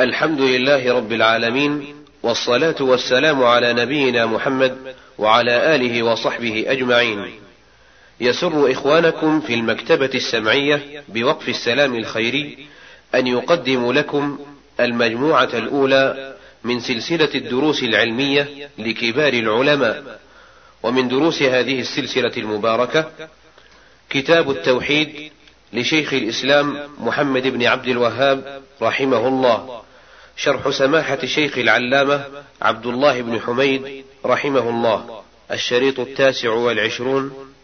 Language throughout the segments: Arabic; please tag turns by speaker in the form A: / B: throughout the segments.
A: الحمد لله رب العالمين والصلاة والسلام على نبينا محمد وعلى آله وصحبه أجمعين. يسر إخوانكم في المكتبة السمعية بوقف السلام الخيري أن يقدم لكم المجموعة الأولى من سلسلة الدروس العلمية لكبار العلماء، ومن دروس هذه السلسلة المباركة كتاب التوحيد لشيخ الإسلام محمد بن عبد الوهاب رحمه الله شرح سماحة شيخ العلامة عبد الله بن حميد رحمه الله الشريط التاسع والعشرون.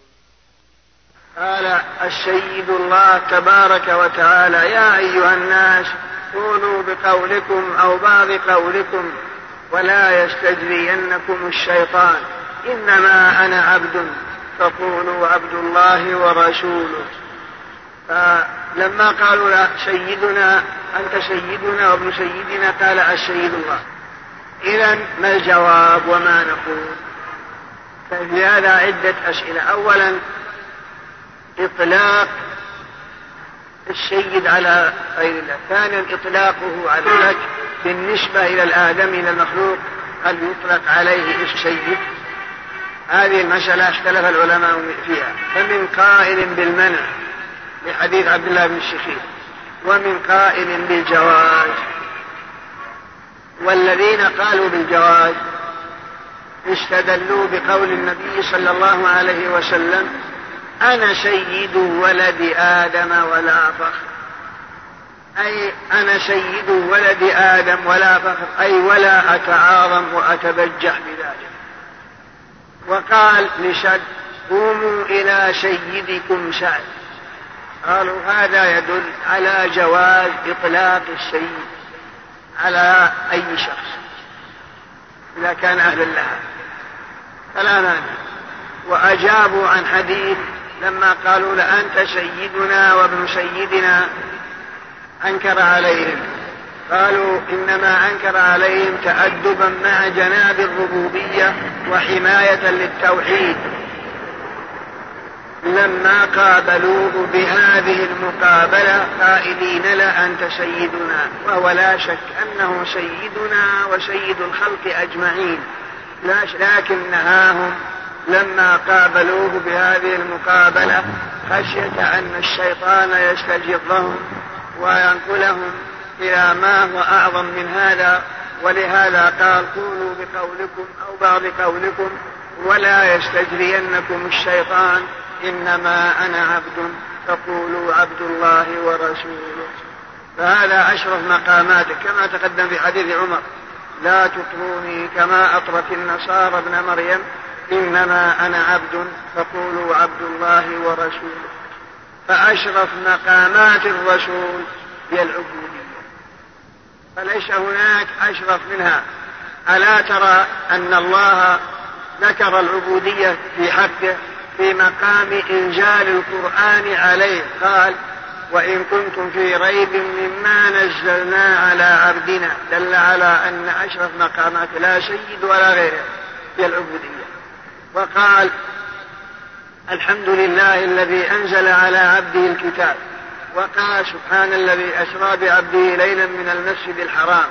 B: قال السيد الله تبارك وتعالى يا أيها الناس كونوا بقولكم أو بعض قولكم ولا يستجرينكم الشيطان. إنما أنا عبد فقولوا عبد الله ورسوله. فلما قالوا لا سيدنا أنت سيدنا وابن سيدنا قال السيد الله. إذا ما الجواب وما نقول؟ ففي هذا عدة أسئلة. أولا إطلاق السيد على غير الله. ثانيا إطلاقه على لك بالنسبة إلى الآدم إلى المخلوق هل يطلق عليه السيد هذه المسألة اختلف العلماء فيها. فمن قائل بالمنع لحديث عبد الله بن الشخير. ومن قائل بالجواز. والذين قالوا بالجواز استدلوا بقول النبي صلى الله عليه وسلم أنا سيد ولد آدم ولا فخر. أي أنا سيد ولد آدم ولا فخر أي ولا أتعاظم وأتبجح بذلك. وقال لشد قوموا إلى سيدكم سعد. قالوا هذا يدل على جواز إطلاق السيد على أي شخص إذا كان أهلا لها فلا مانع. وأجابوا عن حديث لما قالوا لأنت سيدنا وابن سيدنا أنكر عليهم. قالوا إنما أنكر عليهم تأدبا مع جناب الربوبية وحماية للتوحيد. لما قابلوه بهذه المقابلة قائلين لا أنت سيدنا وهو لا شك أنه سيدنا وسيد الخلق أجمعين. لكن نهاهم لما قابلوه بهذه المقابلة خشية أن الشيطان يستجرهم وينقلهم إلى ما هو أعظم من هذا ولهذا قال قولوا بقولكم أو بعض قولكم ولا يستجرينكم الشيطان إنما أنا عبد فقولوا عبد الله ورسوله. فهذا أشرف مقاماتك كما تقدم في حديث عمر. لا تطروني كما أطرت النصارى ابن مريم. إنما أنا عبد فقولوا عبد الله ورسوله. فأشرف مقامات الرسول هي العبودية فليس هناك أشرف منها. ألا ترى أن الله ذكر العبودية في حقه؟ في مقام إنزال القرآن عليه. قال وإن كنتم في ريب مما نزلنا على عبدنا. دل على أن أشرف مقامات لا سيد ولا غيره. هي العبودية. وقال الحمد لله الذي أنزل على عبده الكتاب. وقال سبحان الذي أسرى بعبده ليلا من المسجد الحرام.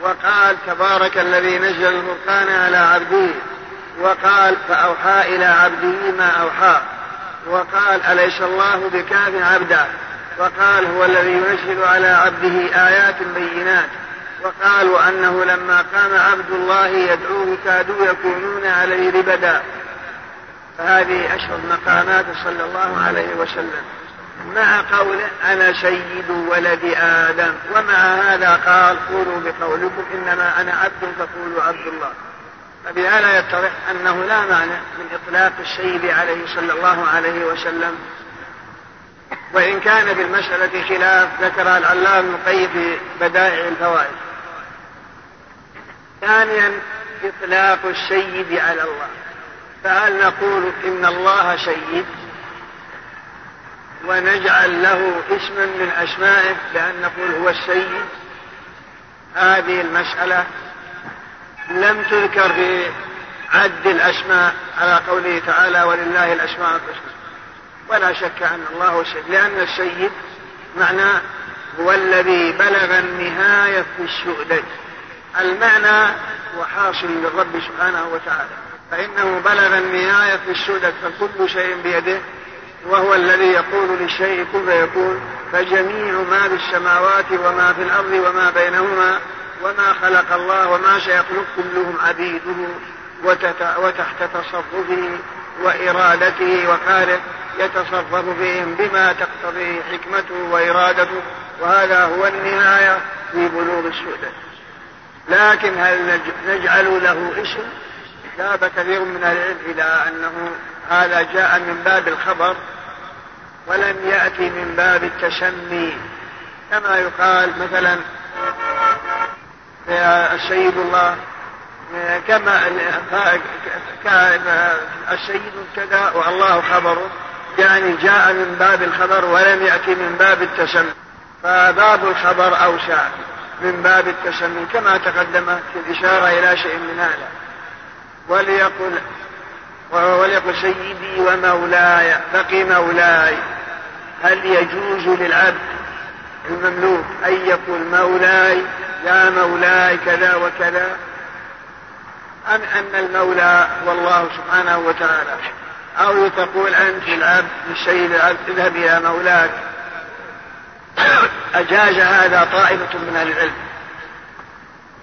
B: وقال تبارك الذي نزل الفرقان على عبده. وقال فأوحى إلى عبده ما أوحى. وقال أليس الله بكاف عبدا وقال هو الذي ينزل على عبده آيات بينات. وقال وأنه لما قام عبد الله يدعوه كادوا يكونون عليه لبدا فهذه أشهر مقامات صلى الله عليه وسلم. مع قوله أنا سيد ولد آدم. ومع هذا قال قولوا بقولكم إنما أنا عبد فقولوا عبد الله. فبهذا يتضح أنه لا مانع من إطلاق السيد عليه صلى الله عليه وسلم. وإن كان في المسألة خلاف ذكر العلام المقيد في بدائع الفوائد. ثانيا إطلاق السيد على الله. فهل نقول إن الله سيد ونجعل له اسما من أسمائه بأن نقول هو السيد هذه المسألة لم تذكر في عد الأسماء على قوله تعالى ولله الأسماء الحسنى. ولا شك أن الله سيد لأن السيد معناه هو الذي بلغ النهاية في الشؤدد المعنى هو حاصل للرب سبحانه وتعالى. فإنه بلغ النهاية في الشؤدد فكل شيء بيده وهو الذي يقول للشيء كن فيكون. فجميع ما في السماوات وما في الأرض وما بينهما وما خلق الله وما سيخلق كلهم عبيده وتحت تصرفه وإرادته وقاله يتصرف فيهم بما تقتضيه حكمته وإرادته. وهذا هو النهاية في بلوغ السؤدد لكن هل نجعل له اسم؟ ذهب كثير من العلم إلى أنه هذا جاء من باب الخبر ولم يأتي من باب التسمي. كما يقال مثلا السيد الله كما السيد كذا والله خبره يعني جاء من باب الخبر ولم يأتي من باب التسمي. فباب الخبر أوسع من باب التسمي كما تقدم في الإشارة إلى شيء من هذا. وليقل وليقل سيدي ومولاي بقي مولاي هل يجوز للعبد المملوك أن يقول مولاي يا مولاي كذا وكذا. أم أن المولى هو الله سبحانه وتعالى. أو تقول أنت العبد للسيد العبد اذهب إلى مولاك أجاز هذا طائفة من أهل العلم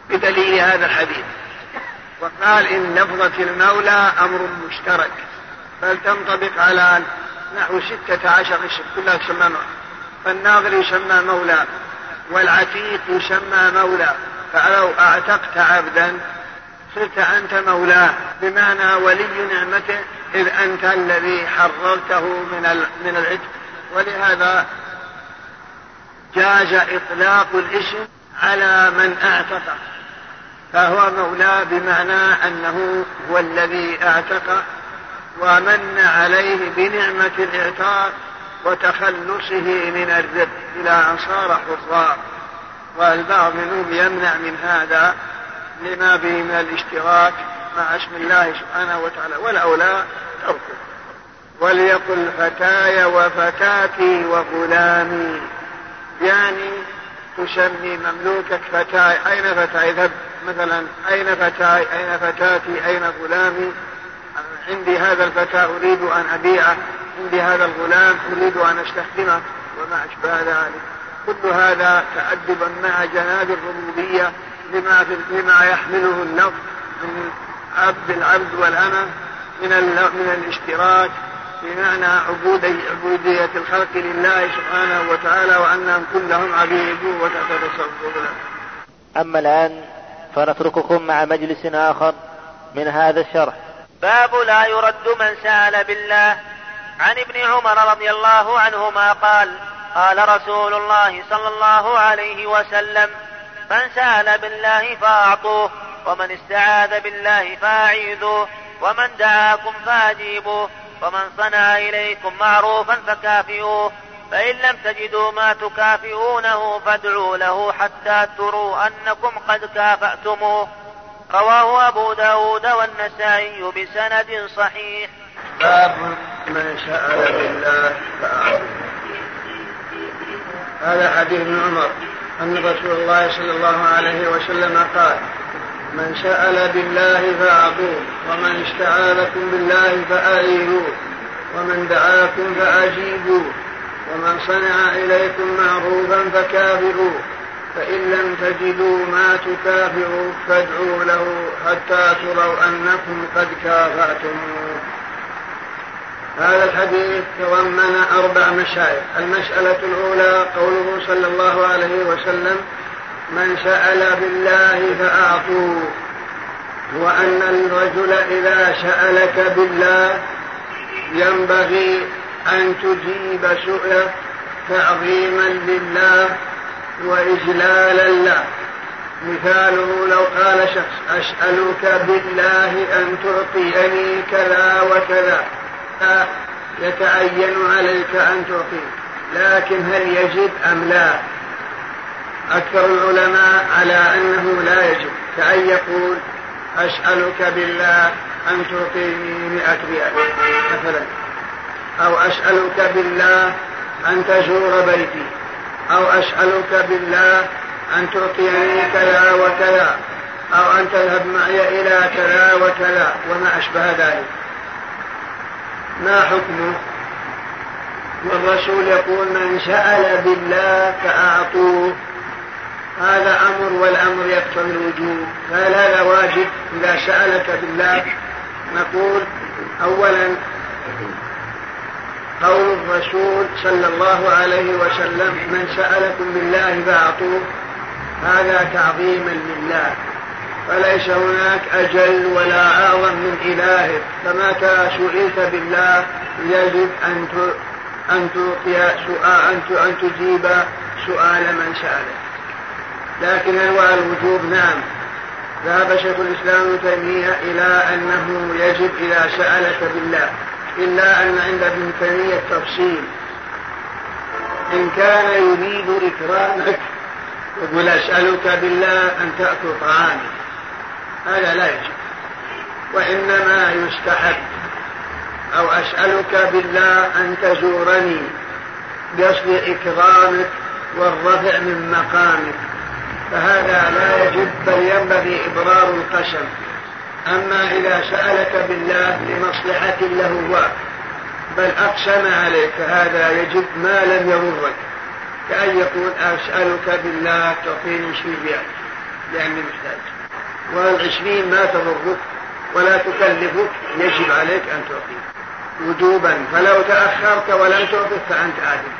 B: بدليل هذا الحديث. وقال إن لفظة المولى أمر مشترك. بل تنطبق على نحو ستة عشر اسم كلها تسمى فالناظر يسمى مولى. والعتيق يسمى مولى. فلو أعتقت عبدا صرت أنت مولاه. بمعنى ولي نعمته إذ أنت الذي حررته من من العتق. ولهذا جاز إطلاق الاسم على من أعتقه فهو مولاه بمعنى أنه هو الذي اعتقه ومن عليه بنعمة الإعتاق وتخلصه من الرب إلى أن صار حرا والبعض منهم يمنع من هذا لما به من الاشتراك مع اسم الله سبحانه وتعالى. والأولى تركه. وليقل فتاي وفتاتي وغلامي يعني تسمي مملوكك فتاي. أين فتاي؟ مثلا أين فتاي؟ أين فتاتي؟ أين غلامي عندي هذا الفتى أريد أن أبيعه. عندي هذا الغلام أريد أن أستخدمه وما أشبه ذلك. كل هذا تأدبا مع جناب الربوبية لما لما يحمله اللفظ من عبد العبد والأمة من من الاشتراك بمعنى عبودية الخلق لله سبحانه وتعالى وأنهم كلهم عبيده وتحت تصرفه
C: أما الآن فنترككم مع مجلس آخر من هذا الشرح.
D: باب لا يرد من سأل بالله عن ابن عمر رضي الله عنهما قال قال رسول الله صلى الله عليه وسلم من سأل بالله فأعطوه ومن استعاذ بالله فأعيذوه ومن دعاكم فأجيبوه ومن صنع إليكم معروفا فكافئوه فإن لم تجدوا ما تكافئونه فادعوا له حتى تروا أنكم قد كافأتموه. رواه أبو داود والنسائي بسند صحيح.
B: باب من سأل بالله فأعطوه هذا حديث ابن عمر. أن رسول الله صلى الله عليه وسلم قال من سأل بالله فأعطوه ومن استعاذكم بالله فأعينوه ومن دعاكم فأجيبوه ومن صنع إليكم معروفا فكافئوه فإن لم تجدوا ما تكافئوا فادعوا له حتى تروا أنكم قد كافأتموه. هذا الحديث تضمن أربع مسائل المسألة الأولى قوله صلى الله عليه وسلم من سأل بالله فأعطوه. وأن الرجل إذا سألك بالله ينبغي أن تجيب سؤله تعظيما لله وإجلالا له. مثاله لو قال شخص أسألك بالله أن تعطيني كذا وكذا. يتعين عليك أن تعطيه. لكن هل يجب أم لا؟ أكثر العلماء على أنه لا يجب. كأن يقول أسألك بالله أن تعطيني مئة ريال مثلا. أو أسألك بالله أن تزور بيتي. أو أسألك بالله أن تعطيني كذا وكذا. أو أن تذهب معي إلى كذا وكذا وما أشبه ذلك. ما حكمه؟ والرسول يقول من سأل بالله فأعطوه. هذا أمر والأمر يقتضي الوجوب. فهل هذا واجب. إذا سألك بالله نقول أولا قول الرسول صلى الله عليه وسلم من سألكم بالله فأعطوه. هذا تعظيما لله. فليس هناك أجل ولا أعظم من إلهك فمتى سئلت بالله يجب أن أن تعطي سؤال أن تجيب سؤال من سألك لكن أنواع الوجوب نعم. ذهب شيخ الإسلام ابن تيمية إلى أنه يجب إذا سألك بالله إلا أن عند ابن تيمية تفصيل إن كان يريد إكرامك يقول أسألك بالله أن تأكل طعامي. هذا لا يجب وإنما يستحب. أو أسألك بالله أن تزورني بقصد إكرامك والرفع من مقامك. فهذا لا يجب بل ينبغي إبرار القسم. أما إذا سألك بالله لمصلحة له هو بل أقسم عليك هذا يجب ما لم يضرك. كأن يقول أسألك بالله تعطيني شيء لأني محتاج والعشرين ما تضرك ولا تكلفك يجب عليك أن تعطيه وجوبا فلو تأخرت ولم تعطه فأنت آدم.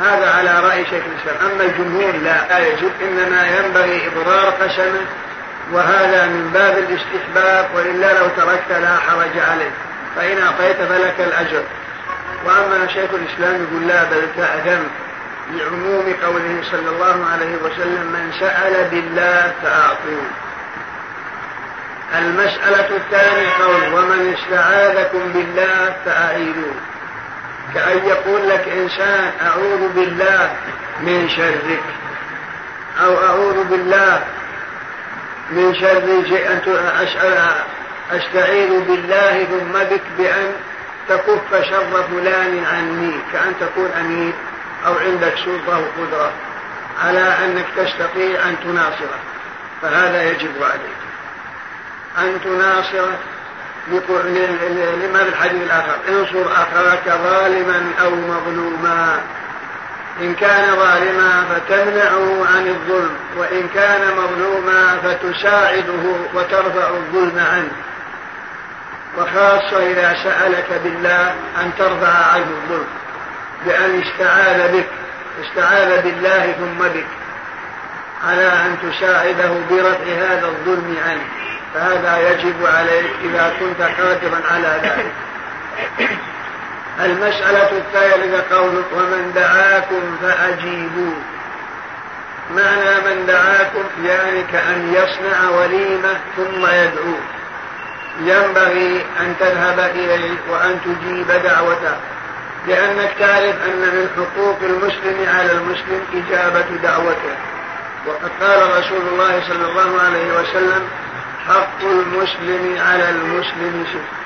B: هذا على رأي شيخ الإسلام. أما الجمهور لا, لا يجب إنما ينبغي إضرار قسمه وهذا من باب الاستحباب وإلا لو تركت لا حرج عليك. فإن أعطيت فلك الأجر. وأما شيخ الإسلام يقول لا بل تأثم لعموم قوله صلى الله عليه وسلم من سأل بالله فأعطوه. المسألة الثانية قول ومن استعاذكم بالله فأعيدوه. كأن يقول لك إنسان أعوذ بالله من شرك أو أعوذ بالله من شر شيء أن أستعيذ بالله ثم بك بأن تكف شر فلان عني. كأن تكون أمير أو عندك سلطة وقدرة على أنك تستطيع أن تناصره. فهذا يجب عليك. أن تناصره لما في الحديث الآخر. انصر أخاك ظالما أو مظلوما. إن كان ظالما فتمنعه عن الظلم وإن كان مظلوما فتساعده وترفع الظلم عنه. وخاصة إذا سألك بالله أن ترفع عنه الظلم بأن استعاذ بك استعاذ بالله ثم بك على أن تساعده برفع هذا الظلم عنه. فهذا يجب عليك إذا كنت قادرا على ذلك. المسألة الثالثة قولك ومن دعاكم فأجيبوا معنى من دعاكم يعني كأن يصنع وليمة ثم يدعو ينبغي أن تذهب إليه وأن تجيب دعوته. لأنك تعرف أن من حقوق المسلم على المسلم إجابة دعوته. وقد قال رسول الله صلى الله عليه وسلم حق المسلم على المسلم شف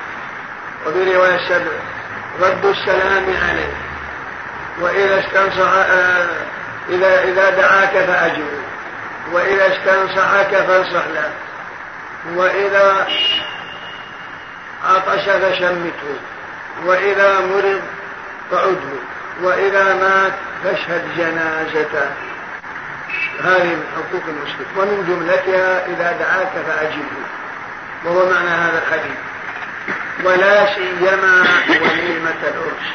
B: وفي رواية السبع رد السلام عليه. وإذا استنصح آه، إذا إذا دعاك فأجبه وإذا استنصحك فانصح له. وإذا عطش فشمته وإذا مرض فعده وإذا مات فاشهد جنازته. هذه من حقوق المسلم ومن جملتها إذا دعاك فأجبه. وهو معنى هذا الحديث. ولا سيما وليمة العرس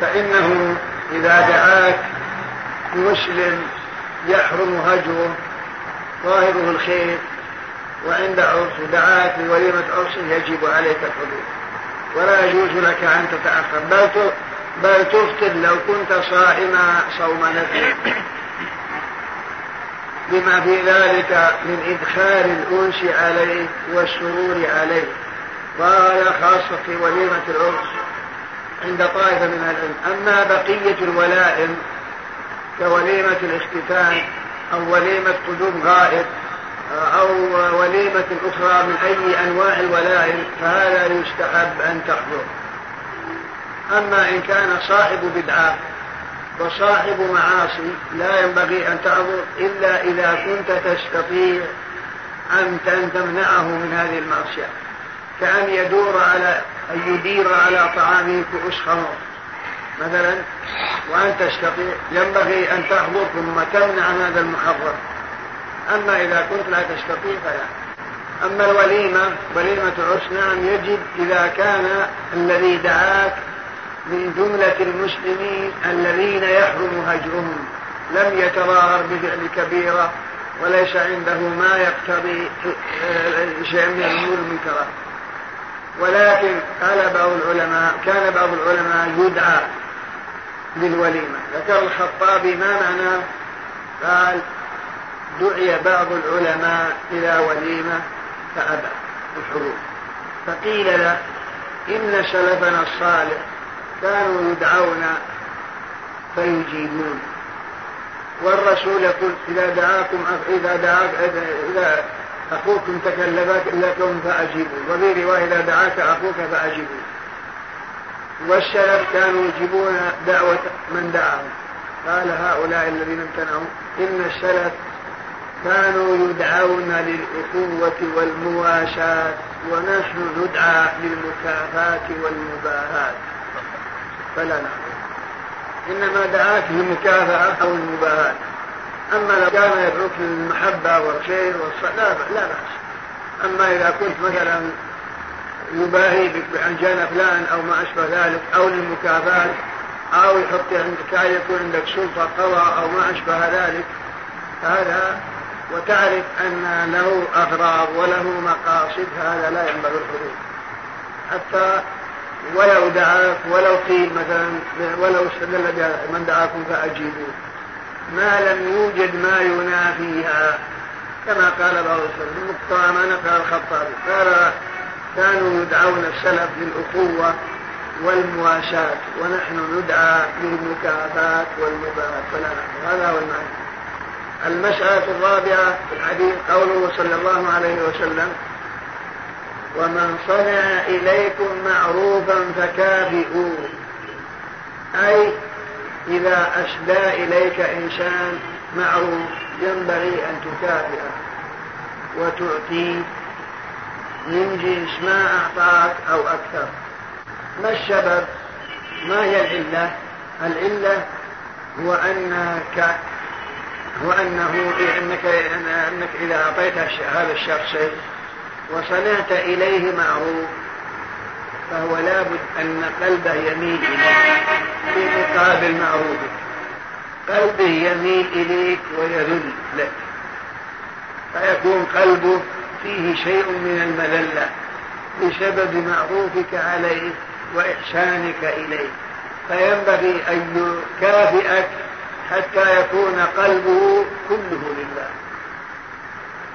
B: فإنه إذا دعاك مسلم يحرم هجره ظاهره الخير. وعند عرس دعاك لوليمة عرس يجب عليك الحضور. ولا يجوز لك أن تتأخر. بل بل تفطر لو كنت صائما صوم نفسك بما في ذلك من إدخال الأنس عليه والسرور عليه. وهذا خاصة في وليمة العرس عند طائفة من العلم. أما بقية الولائم كوليمة الاختتان أو وليمة قدوم غائب أو وليمة أخرى من أي أنواع الولائم فهذا يستحب أن تحضر. أما إن كان صاحب بدعة وصاحب معاصي لا ينبغي أن تعذر إلا إذا كنت تستطيع أن تمنعه من هذه المعصية. كأن يدور على أن يدير على طعامه كؤوس خمر مثلا وأن تستطيع ينبغي أن تحضر ثم تمنع هذا المحرم أما إذا كنت لا تستطيع فلا. أما الوليمة وليمة عرس نعم يجب إذا كان الذي دعاك من جملة المسلمين الذين يحرم هجرهم. لم يتظاهر بفعل كبيرة وليس عنده ما يقتضي شيء من الأمور المنكرات ولكن قال بعض العلماء كان بعض العلماء يدعى للوليمة. ذكر الخطابي ما معناه قال دعي بعض العلماء إلى وليمة فأبى الحضور فقيل له إن سلفنا الصالح كانوا يدعون فيجيبون. والرسول يقول إذا دعاكم إذا دعاك إذا أخوكم تكلمك لكم فأجيبوا. وفي رواية إذا دعاك أخوك فأجيبوا. والسلف كانوا يجيبون دعوة من دعاهم. قال هؤلاء الذين امتنعوا إن السلف كانوا يدعون للأخوة والمواساة ونحن ندعى للمكافاة والمباهاة فلا نعلم إنما دعاك للمكافأة أو المباهاة. أما لو كان يدعوك للمحبة والخير والصلاة لا بأس. أما إذا كنت مثلا يباهي بك بأن جانا فلان أو ما أشبه ذلك أو للمكافأة أو يحط عندك يكون عندك سلطة قضاء أو ما أشبه ذلك هذا وتعرف أن له أغراض وله مقاصد هذا لا ينبغي الحضور حتى ولو دعاك ولو قيل مثلا ولو استدل من دعاكم فأجيبوه. ما لم يوجد ما ينافيها. كما قال بعض السلف المقطع ما نقل الخطابي قال كانوا يدعون السلف للأخوة والمواساة ونحن ندعى للمكافاة والمباهاة فلا هذا هو المعنى. المسألة الرابعة في الحديث قوله صلى الله عليه وسلم ومن صنع إليكم معروفا فكافئوه. أي إذا أسدى إليك إنسان معروف ينبغي أن تكافئه وتعطيه من جنس ما أعطاك أو أكثر. ما السبب؟ ما هي العلة؟ العلة هو أنك هو أنه أنك أنك إذا أعطيت هذا الشخص وصنعت إليه معروف فهو لابد أن قلبه يميل إليك في مقابل معروفك قلبه يميل إليك ويذل لك. فيكون قلبه فيه شيء من المذلة بسبب معروفك عليه وإحسانك إليه. فينبغي أن يكافئك حتى يكون قلبه كله لله.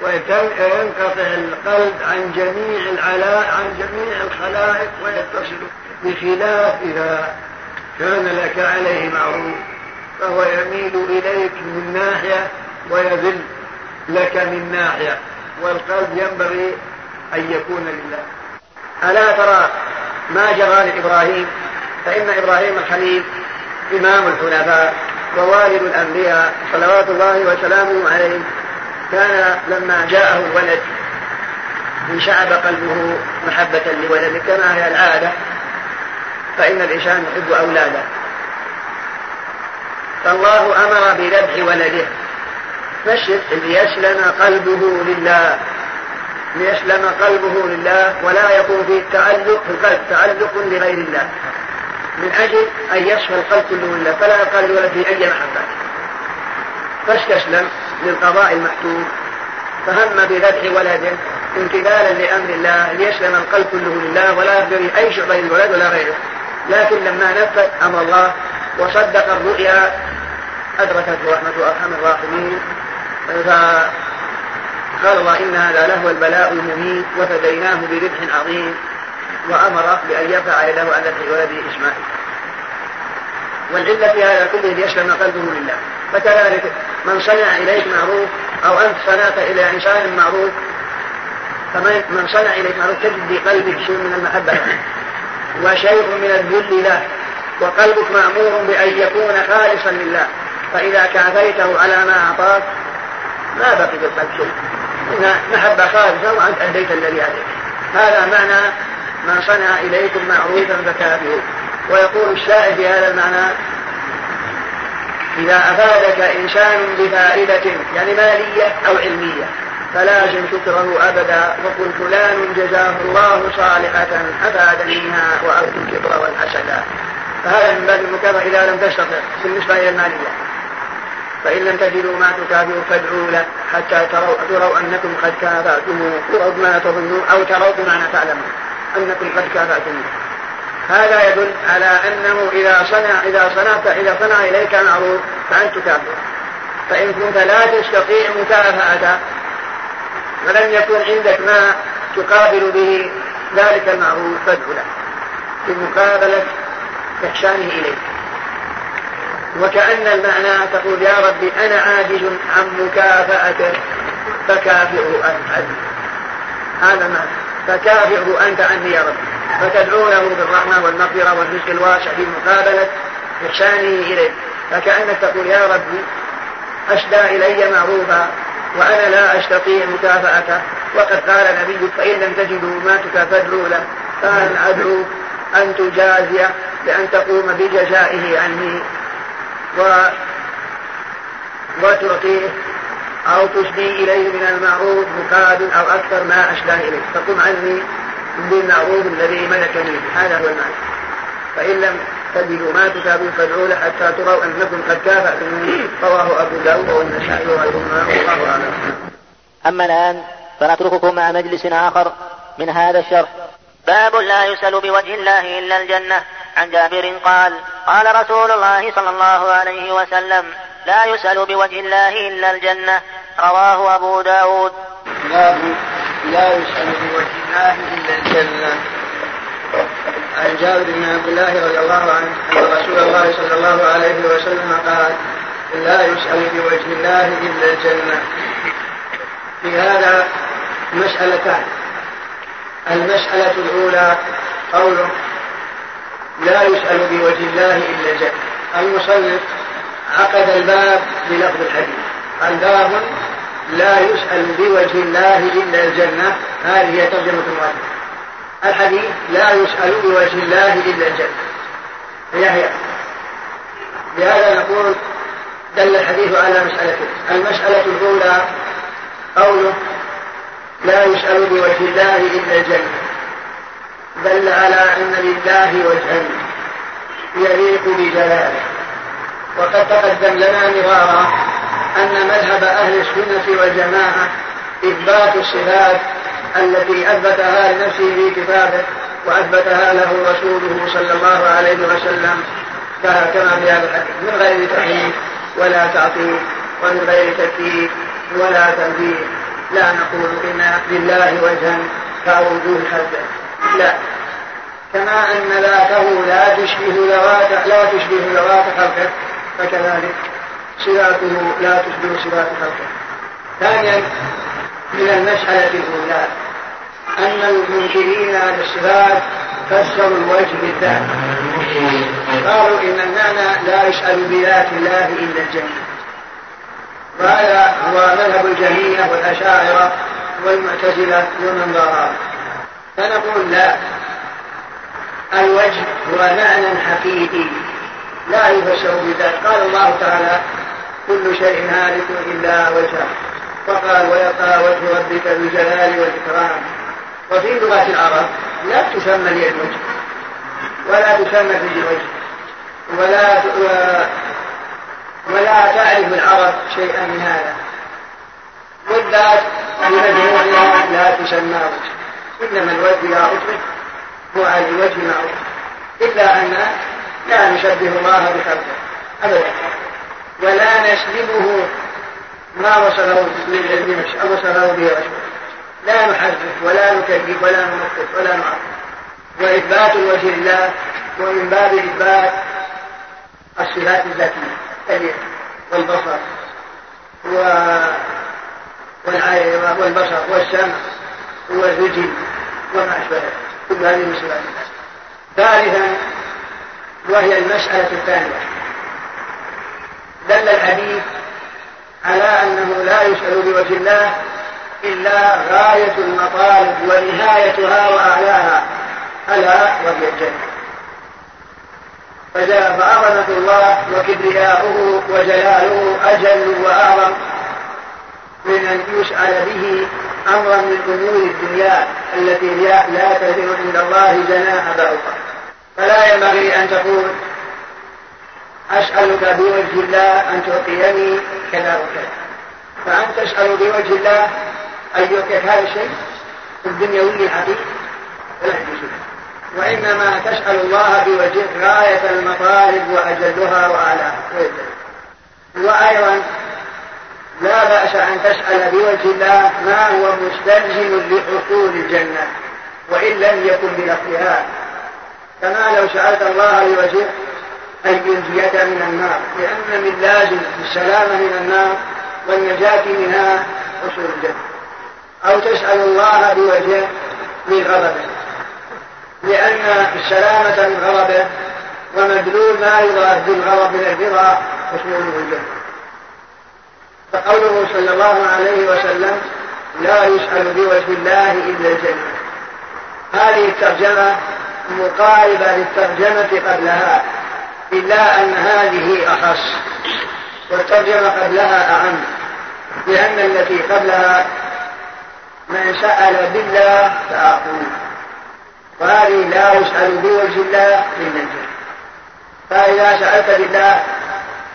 B: وينقطع القلب عن جميع العلاء عن جميع الخلائق ويتصل بخلاف إذا كان لك عليه معروف فهو يميل إليك من ناحية ويذل لك من ناحية والقلب ينبغي أن يكون لله. ألا ترى ما جرى لإبراهيم؟ فإن إبراهيم الخليل إمام الحنفاء ووالد الأنبياء صلوات الله وسلامه عليه كان لما جاءه الولد انشعب قلبه محبة لولده كما هي العادة فإن الإنسان يحب أولاده. فالله أمر بذبح ولده. فشف ليسلم قلبه لله. ليسلم قلبه لله ولا يكون فيه تعلق في القلب تعلق لغير الله. من أجل أن يصفى القلب كله لله. فلا يقال الولد في أي محبة. فاستسلم. للقضاء المحتوم فهم بذبح ولده امتثالا لأمر الله ليسلم القلب كله لله ولا يقدر أي شعبة للولد ولا غيره. لكن لما نفذ أمر الله وصدق الرؤيا أدركته رحمة أرحم الراحمين. فقال الله إن هذا لهو البلاء المميت وفديناه بربح عظيم وأمر بأن يرفع يده عن ذبح ولده إسماعيل. والعلة في هذا كله ليسلم قلبه لله. فكذلك من صنع إليك معروف أو أنت صنعت إلى إنسان معروف فمن من صنع إليك معروف تجد في قلبك شيء من المحبة. وشيء من الذل له وقلبك مأمور بأن يكون خالصا لله. فإذا كافيته على ما أعطاك ما بقي في القلب شيء. إن محبة خالصة وأنت أديت الذي عليك. هذا معنى ما صنع إليكم معروفا فكافئوه. ويقول الشاعر في هذا المعنى إذا أفادك إنسان بفائدة يعني مالية أو علمية فلازم شكره أبدا. وقل فلان جزاه الله صالحة أفادنيها وأرجو الكبر والحسد. فهذا من باب المكافأة إذا لم تستطع. بالنسبة إلى المالية. فإن لم تجدوا ما تكافئوا فادعوا له حتى تروا, تروا أنكم قد كافأتموه تروا بما تظنون أو تروا بمعنى تعلمون. أنكم قد كافأتموه. هذا يدل على أنه إذا صنع إذا صنعت إذا صنع إليك معروف فأنت تكافئ فإن كنت لا تستطيع مكافأته ولم يكن عندك ما تقابل به ذلك المعروف فادعو له بمقابلة إحسانه إليك. وكأن المعنى تقول يا ربي أنا عاجز عن مكافأته فكافئه أنت. هذا معنى. فكافئه أنت عني يا ربي فتدعونه بالرحمة والمغفرة والرزق الواسع في مقابلة إحسانه إليك. فكأنك تقول يا ربي أسدى إلي معروفا وأنا لا أستطيع مكافأته وقد قال نبيك فإن لم تجدوا ما تكافدوا له فأنا أدعو أن تجازي بأن تقوم بجزائه عني. و وتعطيه أو تسدي إليه من المعروف مقابل أو أكثر ما أسدى إليه. فقم عني بالمعروف الذي ملكني. هذا هو المعنى. فإن لم تجدوا ما تتابعوا فادعوا له حتى تروا أنكم قد كافأتم رواه أبو داود والنسائي وغيرهما والله أعلم.
C: أما الآن فنترككم مع مجلس آخر من هذا الشرح.
D: باب لا يسأل بوجه الله إلا الجنة. عن جابر قال قال رسول الله صلى الله عليه وسلم لا يسأل بوجه الله إلا الجنة. رواه أبو داود.
B: باب لا يسأل بوجه الله إلا الجنة. عن جابر بن عبد الله رضي الله عنه أن رسول الله صلى الله عليه وسلم قال لا يسأل بوجه الله إلا الجنة. في هذا مسألتان. المسألة الأولى قوله لا يسأل بوجه الله إلا الجنة. المصنف عقد الباب بلفظ الحديث. قال باب لا يسأل بوجه الله إلا الجنة. هذه هي ترجمة المؤلف الحديث لا يسأل بوجه الله إلا الجنة. هي هي. بهذا نقول دل الحديث على مسألتين المسألة الأولى قوله لا يسأل بوجه الله إلا الجنة. دل على أن لله وجها يليق بجلاله. وقد تقدم لنا مرارا أن مذهب أهل السنة والجماعة إثبات الصفات التي أثبتها لنفسه في كتابه وأثبتها له رسوله صلى الله عليه وسلم كما في هذا الحديث. من غير تحريف ولا تعطيل ومن غير تكييف ولا تنبيه لا نقول إن لله وجها كوجوه خلقه لا. كما أن ذاته لا تشبه ذوات لا تشبه ذوات خلقه. فكذلك صفاته لا تشبه صفات خلقه ثانيا من المسألة الأولى أن المنكرين للصفات فسروا الوجه بالذات. قالوا إن المعنى لا يسأل بذات الله إلا الجنة. وهذا هو مذهب الجهمية والأشاعرة والمعتزلة ومن ضرار فنقول لا. الوجه هو معنى حقيقي. لا يفسر بذات قال الله تعالى كل شيء هالك إلا وجهه. وقال ويقى وجه ربك بالجلال والإكرام وفي لغة العرب لا تسمى اليد وجه ولا تسمى في الوجه ولا ولا تعرف العرب شيئا من هذا. والذات بمجموعها لا تسمى وجه إنما الوجه لا أطلق هو على الوجه معروف إلا أن لا نشبه الله بخلقه أبدا. ولا نسلبه ما وصله أو وصله به رسوله لا نحرف ولا نكذب ولا نمثل ولا نعرف وإثبات الوجه لله ومن باب إثبات الصفات الذاتية اليد والبصر والبصر والسمع والرجل وما أشبه كل هذه من صفات الله. ثالثا وهي المسألة الثانية. دل الحديث على أنه لا يسأل بوجه الله إلا غاية المطالب ونهايتها وأعلاها ألا وهي الجنة. فعظمة الله وكبرياؤه وجلاله أجل وأعظم من أن يسأل به أمرا من أمور الدنيا التي لا تزن عند الله جناح بعوضة فلا ينبغي أن تقول أسألك بوجه الله أن تعطيني كذا وكذا. فأنت تسأل بوجه الله أن يعطيك هذا الشيء؟ في الدنيا الحقيقي ولا وإنما تسأل الله بوجه غاية المطالب وأجلها وأعلاها. وأيضا لا بأس أن تسأل بوجه الله ما هو مستلزم لحصول الجنة وإن لم يكن بلفظها كما لو سألت الله بوجه أن ينجيك من النار لأن من لازم السلامة من النار والنجاة منها حصول الجنة. أو تسأل الله بوجه من غضبه. لأن السلامة من غضبه ومدلول ما يضاد بالغضب من الرضا حصوله الجنة. فقوله صلى الله عليه وسلم لا يسأل بوجه الله إلا الجنة. هذه الترجمة مقاربة للترجمة قبلها إلا أن هذه أخص. والترجمة قبلها أعم لأن التي قبلها من سأل بالله فأعطوه وهذه لا يسأل بوجه الله إلا الجنة فإذا سألت بالله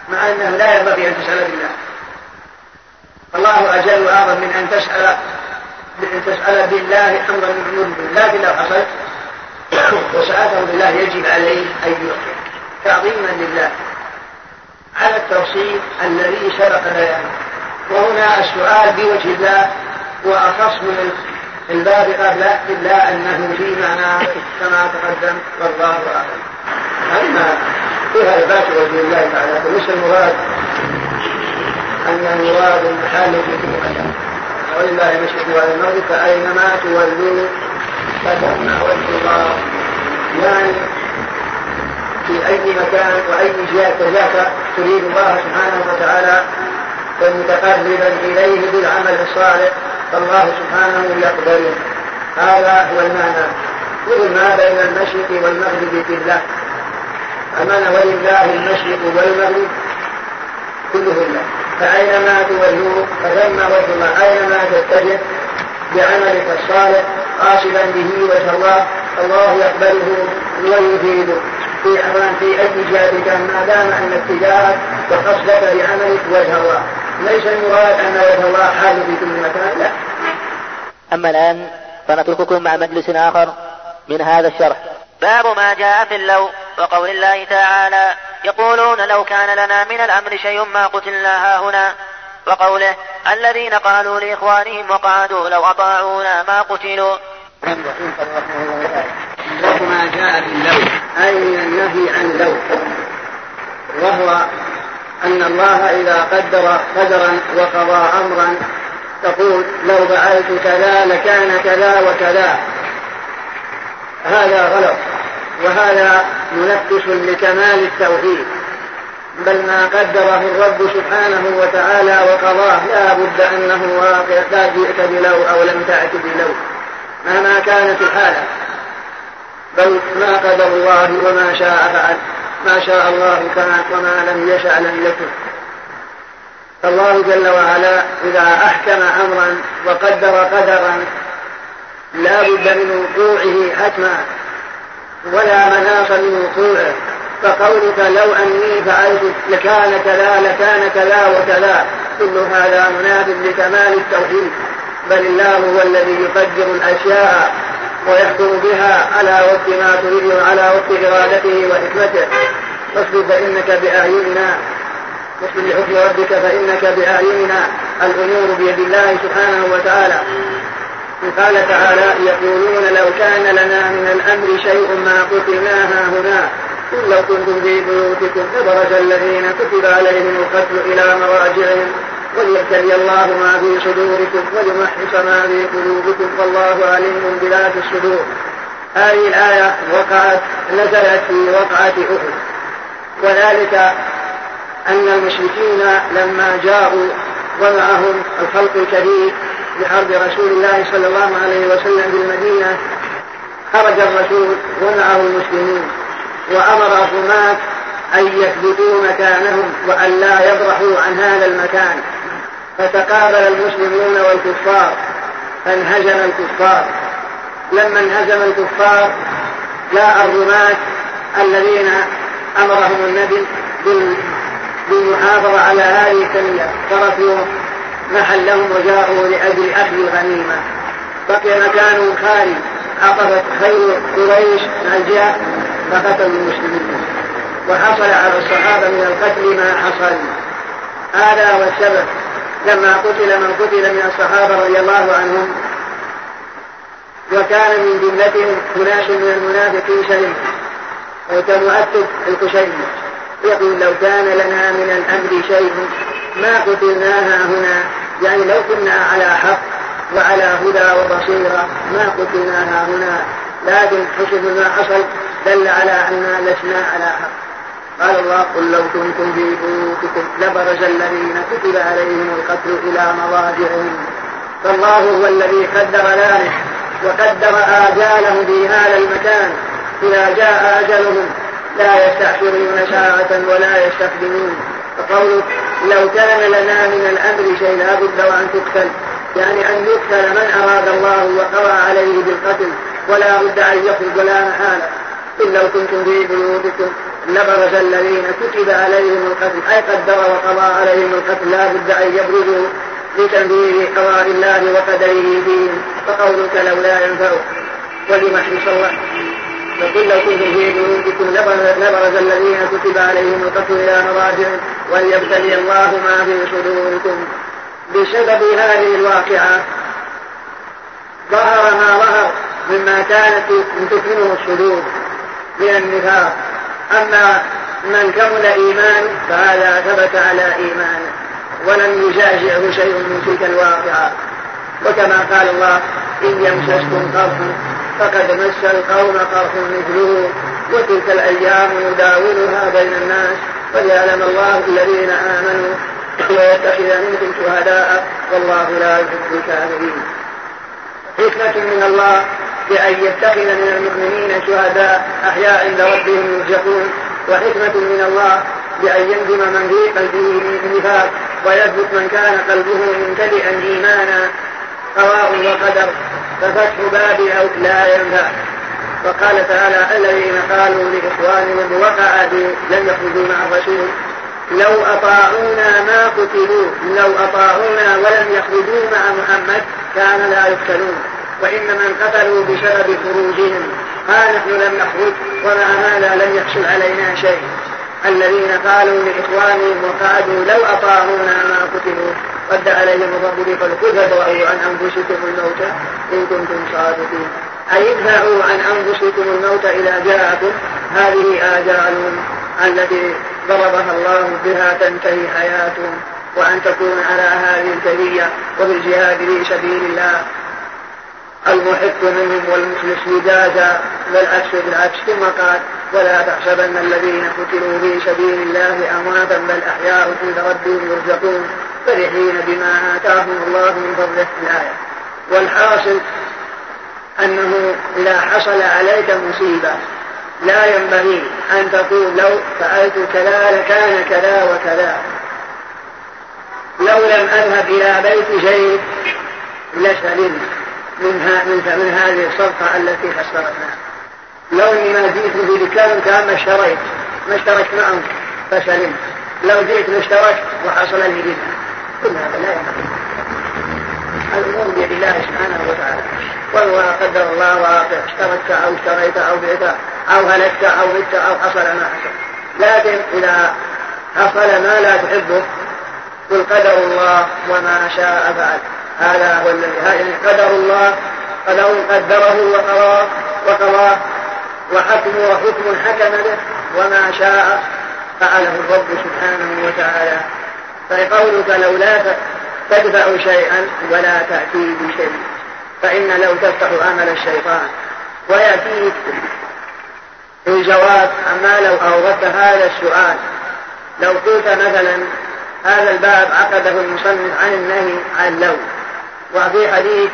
B: مع أنه لا ينبغي أن تسأل بالله. الله أجل وأعظم من أن تسأل أن تسأل بالله أمرا من أمور لكن لو حصلت وسألته بالله يجب عليه أن يعطيك تعظيما لله. على التوصيل الذي سبق بيانه وهنا السؤال بوجه الله وأخص من الباب قبله إلا أنه في معنى كما تقدم والله أعلم. أما فيها إثبات وجه الله تعالى فليس المراد أن المراد المحل في مكان ولله المشرق والمغرب فأينما تولوا وجه الله يعني في أي مكان وأي جهة ذاك تريد الله سبحانه وتعالى ومتقربا إليه بالعمل الصالح فالله سبحانه يقبله هذا هو المعنى كل ما بين المشرق والمغرب في الله أمن ولله المشرق والمغرب كله الله فأينما تولوا فثم وجه أينما تتجه بعملك الصالح قاصدا به وجه الله الله يقبله ويفيده في في أي جهة كان ما دام أن اتجاهك وقصدك بعملك وجه الله ليس المراد أن وجه الله حال في كل مكان لا.
C: أما الآن فنترككم مع مجلس آخر من هذا الشرح.
D: باب ما جاء في اللو وقول الله تعالى يقولون لو كان لنا من الأمر شيء ما قتلنا هنا وقوله الذين قالوا لإخوانهم وقعدوا لو أطاعونا ما قتلوا.
B: ما جاء في اللو أي النهي عن اللو وهو أن الله إذا قدر قدرا وقضى أمرا تقول لو فعلت كذا لكان كذا وكذا. هذا غلط وهذا منفس لكمال التوحيد. بل ما قدره الرب سبحانه وتعالى وقضاه لا بد أنه واقع لا جئت بلو أو لم تأت بلو مهما كانت الحالة. بل ما قدر الله وما شاء فعل ما شاء الله كان وما لم يشأ لم يكن. فالله جل وعلا إذا أحكم أمرا وقدر قدرا لا بد من وقوعه حتما ولا مناص من وقوعه. فقولك لو أني فعلت لكان كذا لكان كذا وكذا. كل هذا مناف لكمال التوحيد. بل الله هو الذي يقدر الأشياء ويحكم بها على وفق ما تريد وعلى وفق إرادته وحكمته. فاصبر فإنك بأعيننا. واصبر لحكم ربك فإنك بأعيننا. الأمور بيد الله سبحانه وتعالى. قال تعالى يقولون لو كان لنا من الأمر شيء ما قتلناها هنا. قل لو كنتم في بيوتكم لبرز الذين كتب عليهم القتل إلى مراجعهم وليبتلي الله ما في صدوركم وليمحص ما في قلوبكم. والله عليم بذات الصدور. هذه الآية وقعت نزلت في وقعة أحد. وذلك أن المشركين لما جاءوا ومعهم الخلق الكبير لحرب رسول الله صلى الله عليه وسلم في المدينة خرج الرسول ومعه المسلمون. وأمر الرماة أن يثبتوا مكانهم وأن لا يبرحوا عن هذا المكان. فتقابل المسلمون والكفار فانهزم الكفار. لما انهزم الكفار جاء الرماة الذين أمرهم النبي بالمحافظة على هذه السنية تركوا محلهم وجاءوا لأجل أخذ الغنيمة. بقي مكان خالي. عقبت خير قريش الجاء فقتلوا المسلمين. وحصل على الصحابة من القتل ما حصل. هذا هو السبب لما قتل من قتل من الصحابة رضي الله عنهم. وكان من جملتهم أناس من المنافقين سلم وكمؤكد القشيري يقول لو كان لنا من الأمر شيء ما قتلناها هنا. يعني لو كنا على حق وعلى هدى وبصيرة ما قتلناها هنا لكن حسب ما حصل دل على أننا لسنا على حق. قال الله قل لو كنتم في بيوتكم لبرز الذين كتب عليهم القتل إلى مضاجعهم. فالله هو الذي قدر ذلك وقدر آجالهم في هذا المكان. إذا جاء أجلهم لا يستأخرون ساعة ولا يستقدمون. فقوله لو كان لنا من الأمر شيء لا بد وأن تقتل. يعني أن يقتل من أراد الله وقضى عليه بالقتل ولا بد أن يخرج ولا محالة. إن لو كنتم في بيوتكم لبرز الذين كتب عليهم القتل أي قدر وقضى عليهم القتل لا بد أن يبرزوا لتنفيذ قضاء الله وقدره فيهم فقولك لولا ينفعك ولمحرص الله. فقل لو كنتم في بيوتكم لبرز الذين كتب عليهم القتل إلى مضاجعهم وليبتلي الله ما في صدوركم. بسبب هذه الواقعة ظهر ما ظهر مما كانت تكرمه الصدور من النفاق. أما من كمل إيمانه فهذا ثبت على إيمانه ولم يزعزعه شيء من تلك الواقعة. وكما قال الله إن يمسسكم قرح فقد مس القوم قرح مثله وتلك الأيام نداولها بين الناس وليعلم الله الذين آمنوا ويتخذ منكم شهداء والله لا يحب الكافرين. حكمة من الله بأن يتخذ من المؤمنين شهداء أحياء عند ربهم يرزقون. وحكمة من الله بأن ينزم من في قلبه من نفاق ويثبت من كان قلبه ممتلئا إيمانا. قضاء وقدر ففتح باب أو لا ينفع. وقال تعالى الذين قالوا لإخوانهم وقعدوا لم يخرجوا مع الرسول. لو أطاعونا ما قتلوا لو أطاعونا ولم يخرجوا مع محمد كان لا يقتلون وإن من قتلوا بسبب خروجهم ها نحن لم نخرج ومع هذا لم يحصل علينا شيء. الذين قالوا لإخوانهم وقعدوا لو أطاعونا ما قتلوا. رد عليهم الرب قال قل فادرأوا عن أنفسكم الموت إن كنتم صادقين. أي ادفعوا عن أنفسكم الموت إذا جاءكم. هذه آجالهم التي ضربها الله بها تنتهي حياتهم وأن تكون على هذه الكرية وفي الجهاد في سبيل الله. المحق منهم والمخلص لجازا والعكس بالعكس ثم قال ولا تحسبن الذين قتلوا في سبيل الله أمواتا بل أحياء عند ربهم يرزقون فرحين بما آتاهم الله من فضله الآية. والحاصل أنه إذا حصل عليك مصيبة لا ينبغي أن تقول لو فعلت كذا لكان كذا وكذا. لو لم أذهب إلى بيت زيد لسلمت من, من, من هذه الصفقة التي خسرتنا لو إني ما جئت في دكان كأن ما اشتريت ما اشتركت معهم فسلمت لو جئت واشتركت وحصل لي بها كل هذا لا ينبغي الأمور بيد الله سبحانه وتعالى. وهو قدر الله واقع اشتركت أو اشتريت أو بعت أو هلكت أو مت أو حصل ما حصل. لكن إذا حصل ما لا تحبه قل قدر الله وما شاء فعل. هذا هو الذي يعني قدر الله قدر قدره وقضاه وقضاه وحكم وحكم حكم به وما شاء فعله الرب سبحانه وتعالى. فقولك لولا تدفع شيئا ولا تأتي بشيء فإن لو تفتح أمل الشيطان. ويأتيه الجواب عما لو أوردت هذا السؤال. لو قلت مثلا هذا الباب عقده المصنف عن النهي عن اللون وفي حديث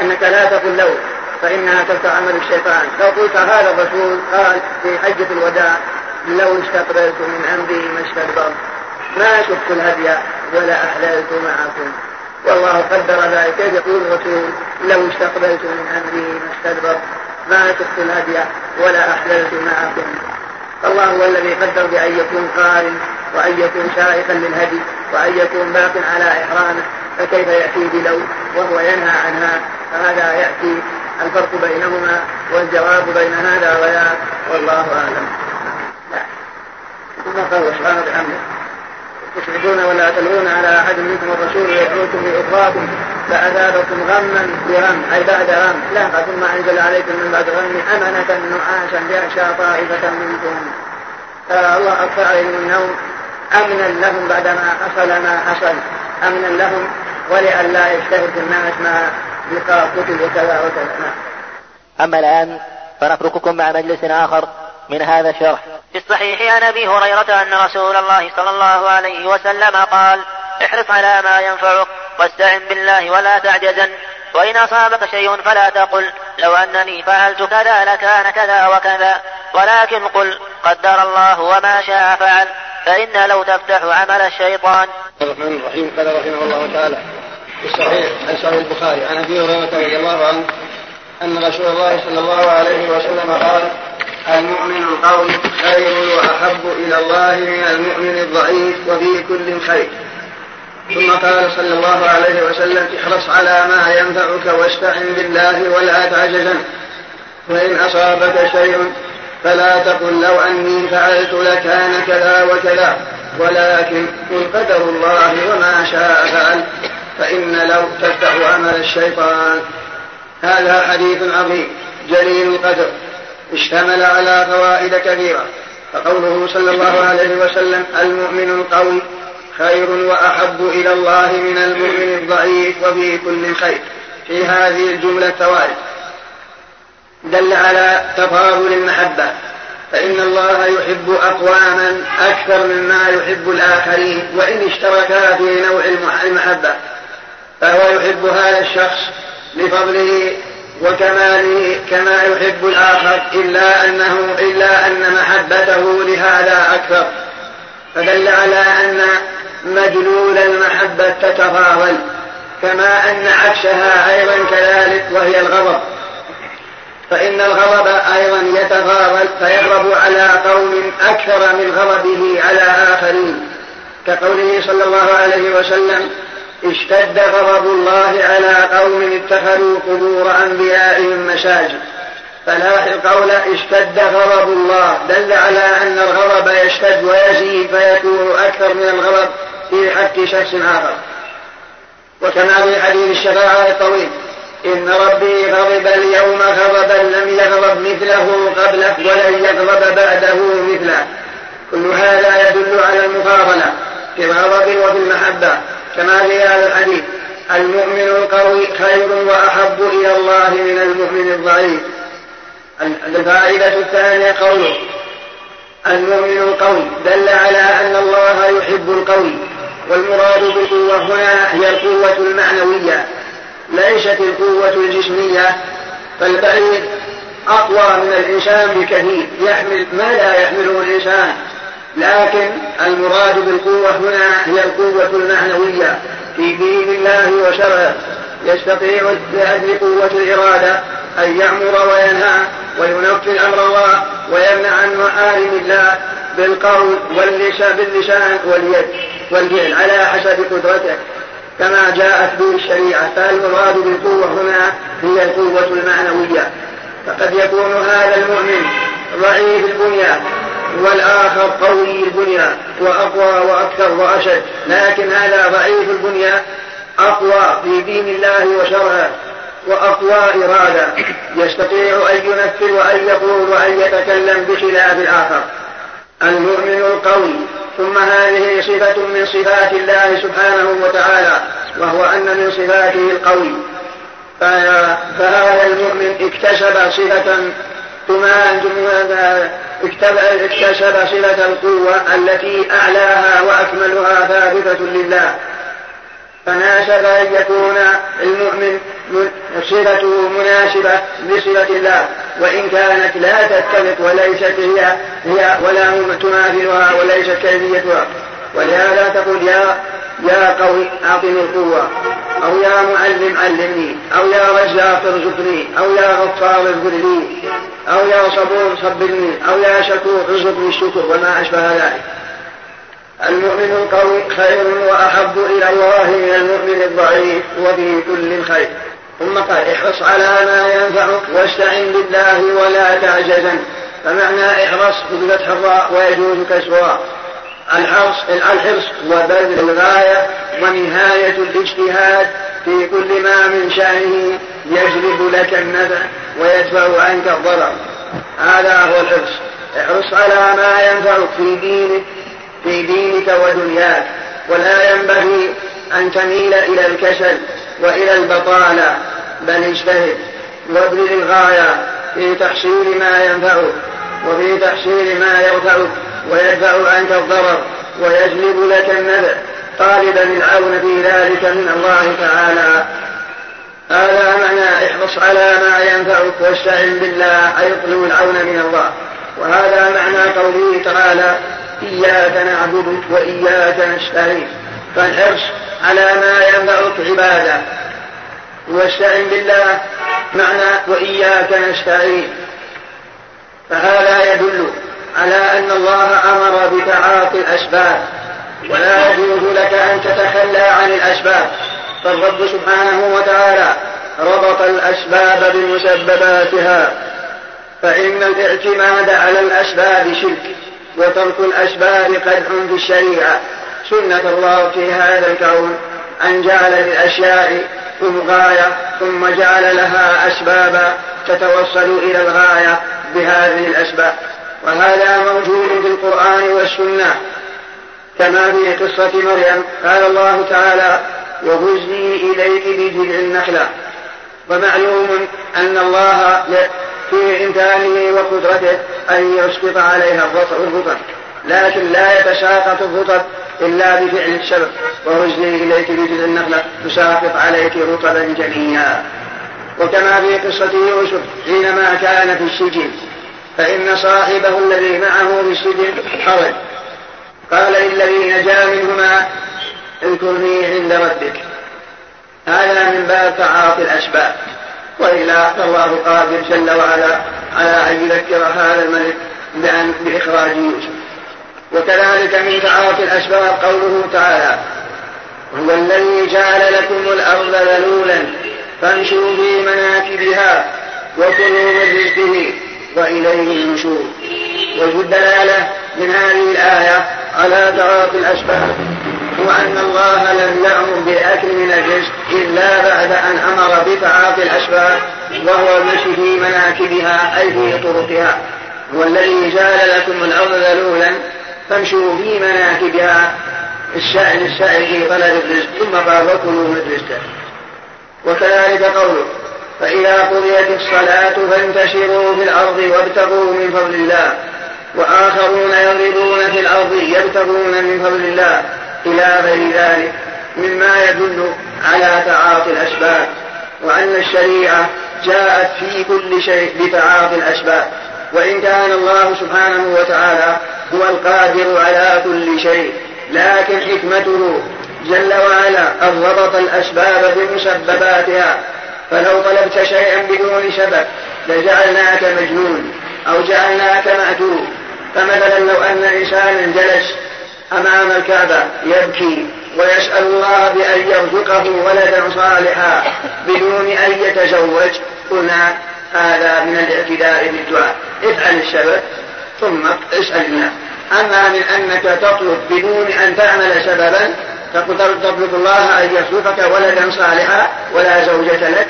B: أنك لا تقل لون فإنها تفتح عمل الشيطان. لو قلت هذا الرسول قال في حجة الوداع لو استقبلت من أمري ما استدبرت. ما شفت الهدي ولا أحللت معكم. والله قدر ذلك. يقول الرسول؟ لو استقبلت من أمري ما استدبرت. ما شفت الهدي ولا أحللت معكم. فالله هو الذي قدر بأن يكون قارن وأن يكون شائخا للهدي وأن يكون باق على إحرامه. فكيف يأتي بلو وهو ينهى عنها؟ فهذا يأتي الفرق بينهما والجواب بين هذا وذاك والله أعلم. ثم قال سبحانه وبحمده تشركون ولا تلغون على أحد منكم الرسول يدعوكم لاخراكم فأذابكم غما بغم أي بعد غم. لا. ثم أنزل عليكم من بعد غم أمنة نعاسا يغشى طائفة منكم. فالله أكثر عليهم النوم. أمنا لهم بعدما حصل ما حصل أمنا لهم ولئلا يشتهر الناس ما لقاء قتل وكذا وكذا. نعم.
C: أما الآن فنترككم مع مجلس آخر من هذا الشرح.
D: في الصحيح عن أبي هريرة أن رسول الله صلى الله عليه وسلم قال احرص على ما ينفعك واستعن بالله ولا تعجزن. وإن أصابك شيء فلا تقل. لو أنني فعلت كذا لكان كذا وكذا. ولكن قل قدر الله وما شاء فعل. فإن لو تفتح عمل الشيطان.
B: الرحمن الرحيم. قال رحمه الله تعالى في الصحيح عن صحيح البخاري عن أبي هريرة رضي الله عنه أن رسول الله صلى الله عليه وسلم قال المؤمن القوي خير وأحب إلى الله من المؤمن الضعيف وفي كل خير. ثم قال صلى الله عليه وسلم احرص على ما ينفعك واستعن بالله ولا تعجزن. وان أصابك شيء فلا تقل لو أني فعلت لكان كذا وكذا ولكن قل قدر الله وما شاء فعل فإن لو تفتح عمل الشيطان. هذا حديث عظيم جليل القدر اشتمل على فوائد كثيرة. فقوله صلى الله عليه وسلم المؤمن القوي خير وأحب إلى الله من المؤمن الضعيف وفي كل خير. في هذه الجملة فوائد. دل على تفاضل المحبة فإن الله يحب أقواما أكثر مما يحب الآخرين وإن اشتركا في نوع المحبة فهو يحب هذا الشخص لفضله وكماله كما يحب الآخر إلا أنه إلا أن محبته لهذا أكثر. فدل على أن مدلول المحبة تتفاضل كما أن عكسها أيضا كذلك وهي الغضب. فإن الغضب أيضا يتفاضل فيغضب على قوم أكثر من غضبه على آخرين. كقوله صلى الله عليه وسلم اشتد غضب الله على قوم اتخذوا قبور أنبيائهم مساجد. فلاحظ قول اشتد غضب الله دل على أن الغضب يشتد ويزيد فيكون أكثر من الغضب في حق شخص آخر. وكما في حديث الشفاعة الطويل إن ربي غضب اليوم غضبا لم يغضب مثله قبله ولن يغضب بعده مثله. كل هذا يدل على المفاضلة في الغضب وفي المحبة. كما في هذا الحديث المؤمن القوي خير وأحب إلى الله من المؤمن الضعيف. الفائدة الثانية قوله المؤمن القوي دل على أن الله يحب القوي والمراد بالقوة هنا هي القوة المعنوية. ليست القوة الجسمية فالبعيد أقوى من الإنسان بكثير. يحمل ما لا يحمله الإنسان لكن المراد بالقوة هنا هي القوة المعنوية. في دين الله وشرعه يستطيع لأجل قوة الإرادة أن يأمر وينهى وينفذ أمر الله ويمنع عن محارم الله بالقول واللسان باللسان واليد والفعل على حسب قدرته. كما جاءت به الشريعة فالمراد بالقوة هنا هي القوة المعنوية؟ فقد يكون هذا المؤمن ضعيف البنيان والآخر قوي البنية وأقوى وأكثر وأشد لكن هذا ضعيف البنية أقوى في دين الله وشرعه وأقوى إرادة. يستطيع أن ينفذ وأن يقول وأن يتكلم بخلاف الآخر. المؤمن القوي ثم هذه صفة من صفات الله سبحانه وتعالى وهو أن من صفاته القوي. فهذا المؤمن اكتسب صفة اكتسب صفة القوة التي أعلاها وأكملها ثابتة لله. فناسب أن يكون المؤمن صفته مناسبة بصفة الله وإن كانت لا تتفق وليست هي هي ولا تماثلها وليست كيفيتها. ولهذا تقول يا يا قوي أعطني القوة أو يا معلم علمني أو يا رزاق ارزقني أو يا غفار اغفر لي أو يا صبور صبرني أو يا شكور ارزقني الشكر وما أشبه ذلك. المؤمن القوي خير وأحب إلى الله من المؤمن الضعيف وفي كل خير. ثم قال احرص على ما ينفعك واستعن بالله ولا تعجزن فمعنى احرص بفتح الراء ويجوز كسرها. الحرص الحرص وبذل الغاية ونهاية الاجتهاد في كل ما من شأنه يجلب لك النفع ويدفع عنك الضرر. هذا هو الحرص. احرص على ما ينفعك في دينك في دينك ودنياك ولا ينبغي أن تميل إلى الكسل وإلى البطالة بل اجتهد وابذل الغاية في تحصيل ما ينفعك وفي تحصيل ما يرفعك ويدفع عنك الضرر ويجلب لك النفع طالبا العون في ذلك من الله تعالى. هذا معنى احرص على ما ينفعك واستعن بالله أي اطلب العون من الله. وهذا معنى قوله تعالى إياك نعبد وإياك نستعين. فالحرص على ما ينفعك عبادة. واستعن بالله معنى وإياك نستعين. فهذا يدل على أن الله أمر بتعاطي الأسباب. ولا يجوز لك أن تتخلى عن الأسباب. فالرب سبحانه وتعالى ربط الأسباب بمسبباتها. فإن الاعتماد على الأسباب شرك. وترك الأسباب قدح في الشريعة سنة الله في هذا الكون. أن جعل للأشياء غاية ثم جعل لها أسبابا تتوصل إلى الغاية بهذه الأسباب. وهذا موجود في القرآن والسنة. كما في قصة مريم. قال الله تعالى وهزي إليك بجذع النخلة. ومعلوم أن الله في إمكانه وقدرته أن يسقط عليها الرطب لكن لا يتساقط الرطب إلا بفعل السبب وهزي إليك بجذع النخلة تساقط عليك رطبا جنيا وكما في قصة يوسف حينما كان في السجن فإن صاحبه الذي معه في السجن خرج قال للذي نجا منهما اذكرني عند ربك. هذا من باب تعاطي الأسباب. وإلا فالله قادر جل وعلا على أن يذكر هذا الملك بأن بإخراج يوسف. وكذلك من تعاطي الأسباب قوله تعالى هو الذي جعل لكم الأرض ذلولا فامشوا في مناكبها وكلوا من رزقه وإليه النشور. الدلالة من هذه الآية على تعاطي الأسباب هو أن الله لم يأمر بأكل من الرزق إلا بعد أن أمر بتعاطي الأسباب وهو المشي في مناكبها أي في طرقها. هو الذي جعل لكم الأرض ذلولا فامشوا في مناكبها السائل السائل في طلب الرزق ثم قال وكلوا من رزقه. وكذلك قوله فإذا قضيت الصلاة فانتشروا في الأرض وابتغوا من فضل الله وآخرون يضربون في الأرض يبتغون من فضل الله. إلى غير ذلك مما يدل على تعاطي الأسباب وأن الشريعة جاءت في كل شيء بتعاطي الأسباب وإن كان الله سبحانه وتعالى هو القادر على كل شيء لكن حكمته جل وعلا أن ربط الأسباب بمسبباتها فلو طلبت شيئا بدون سبب لجعلناك مجنون أو جعلناك مأتوب فمثلا لو أن إنسانا جلس أمام الكعبة يبكي ويسأل الله بأن يرزقه ولدا صالحا بدون أن يتزوج. قلنا هذا من الاعتداء بالدعاء. افعل السبب ثم اسأل الله. أما من أنك تطلب بدون أن تعمل سببا تطلب الله أن يرزقك ولدا صالحا ولا زوجة لك.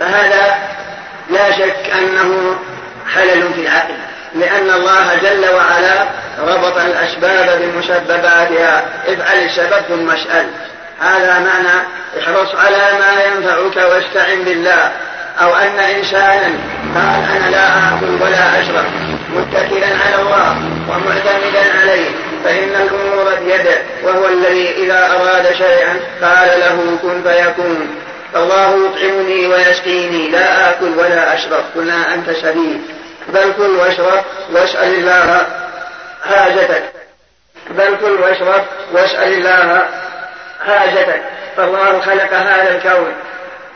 B: فهذا لا شك أنه خلل في العقل. لأن الله جل وعلا ربط الأسباب بمسبباتها افعل السبب ثم اسأل هذا معنى احرص على ما ينفعك واستعن بالله. أو أن إنسانا قال أنا لا آكل ولا أشرب متكلا على الله ومعتمدا عليه. فإن الأمور بيده وهو الذي إذا أراد شيئا قال له كن فيكون. الله يطعمني ويسقيني. لا آكل ولا أشرب. قلنا أنت سبيل بل كل واشرب واسأل الله حاجتك. بل كل واشرب واسأل الله حاجتك. فالله خلق هذا الكون.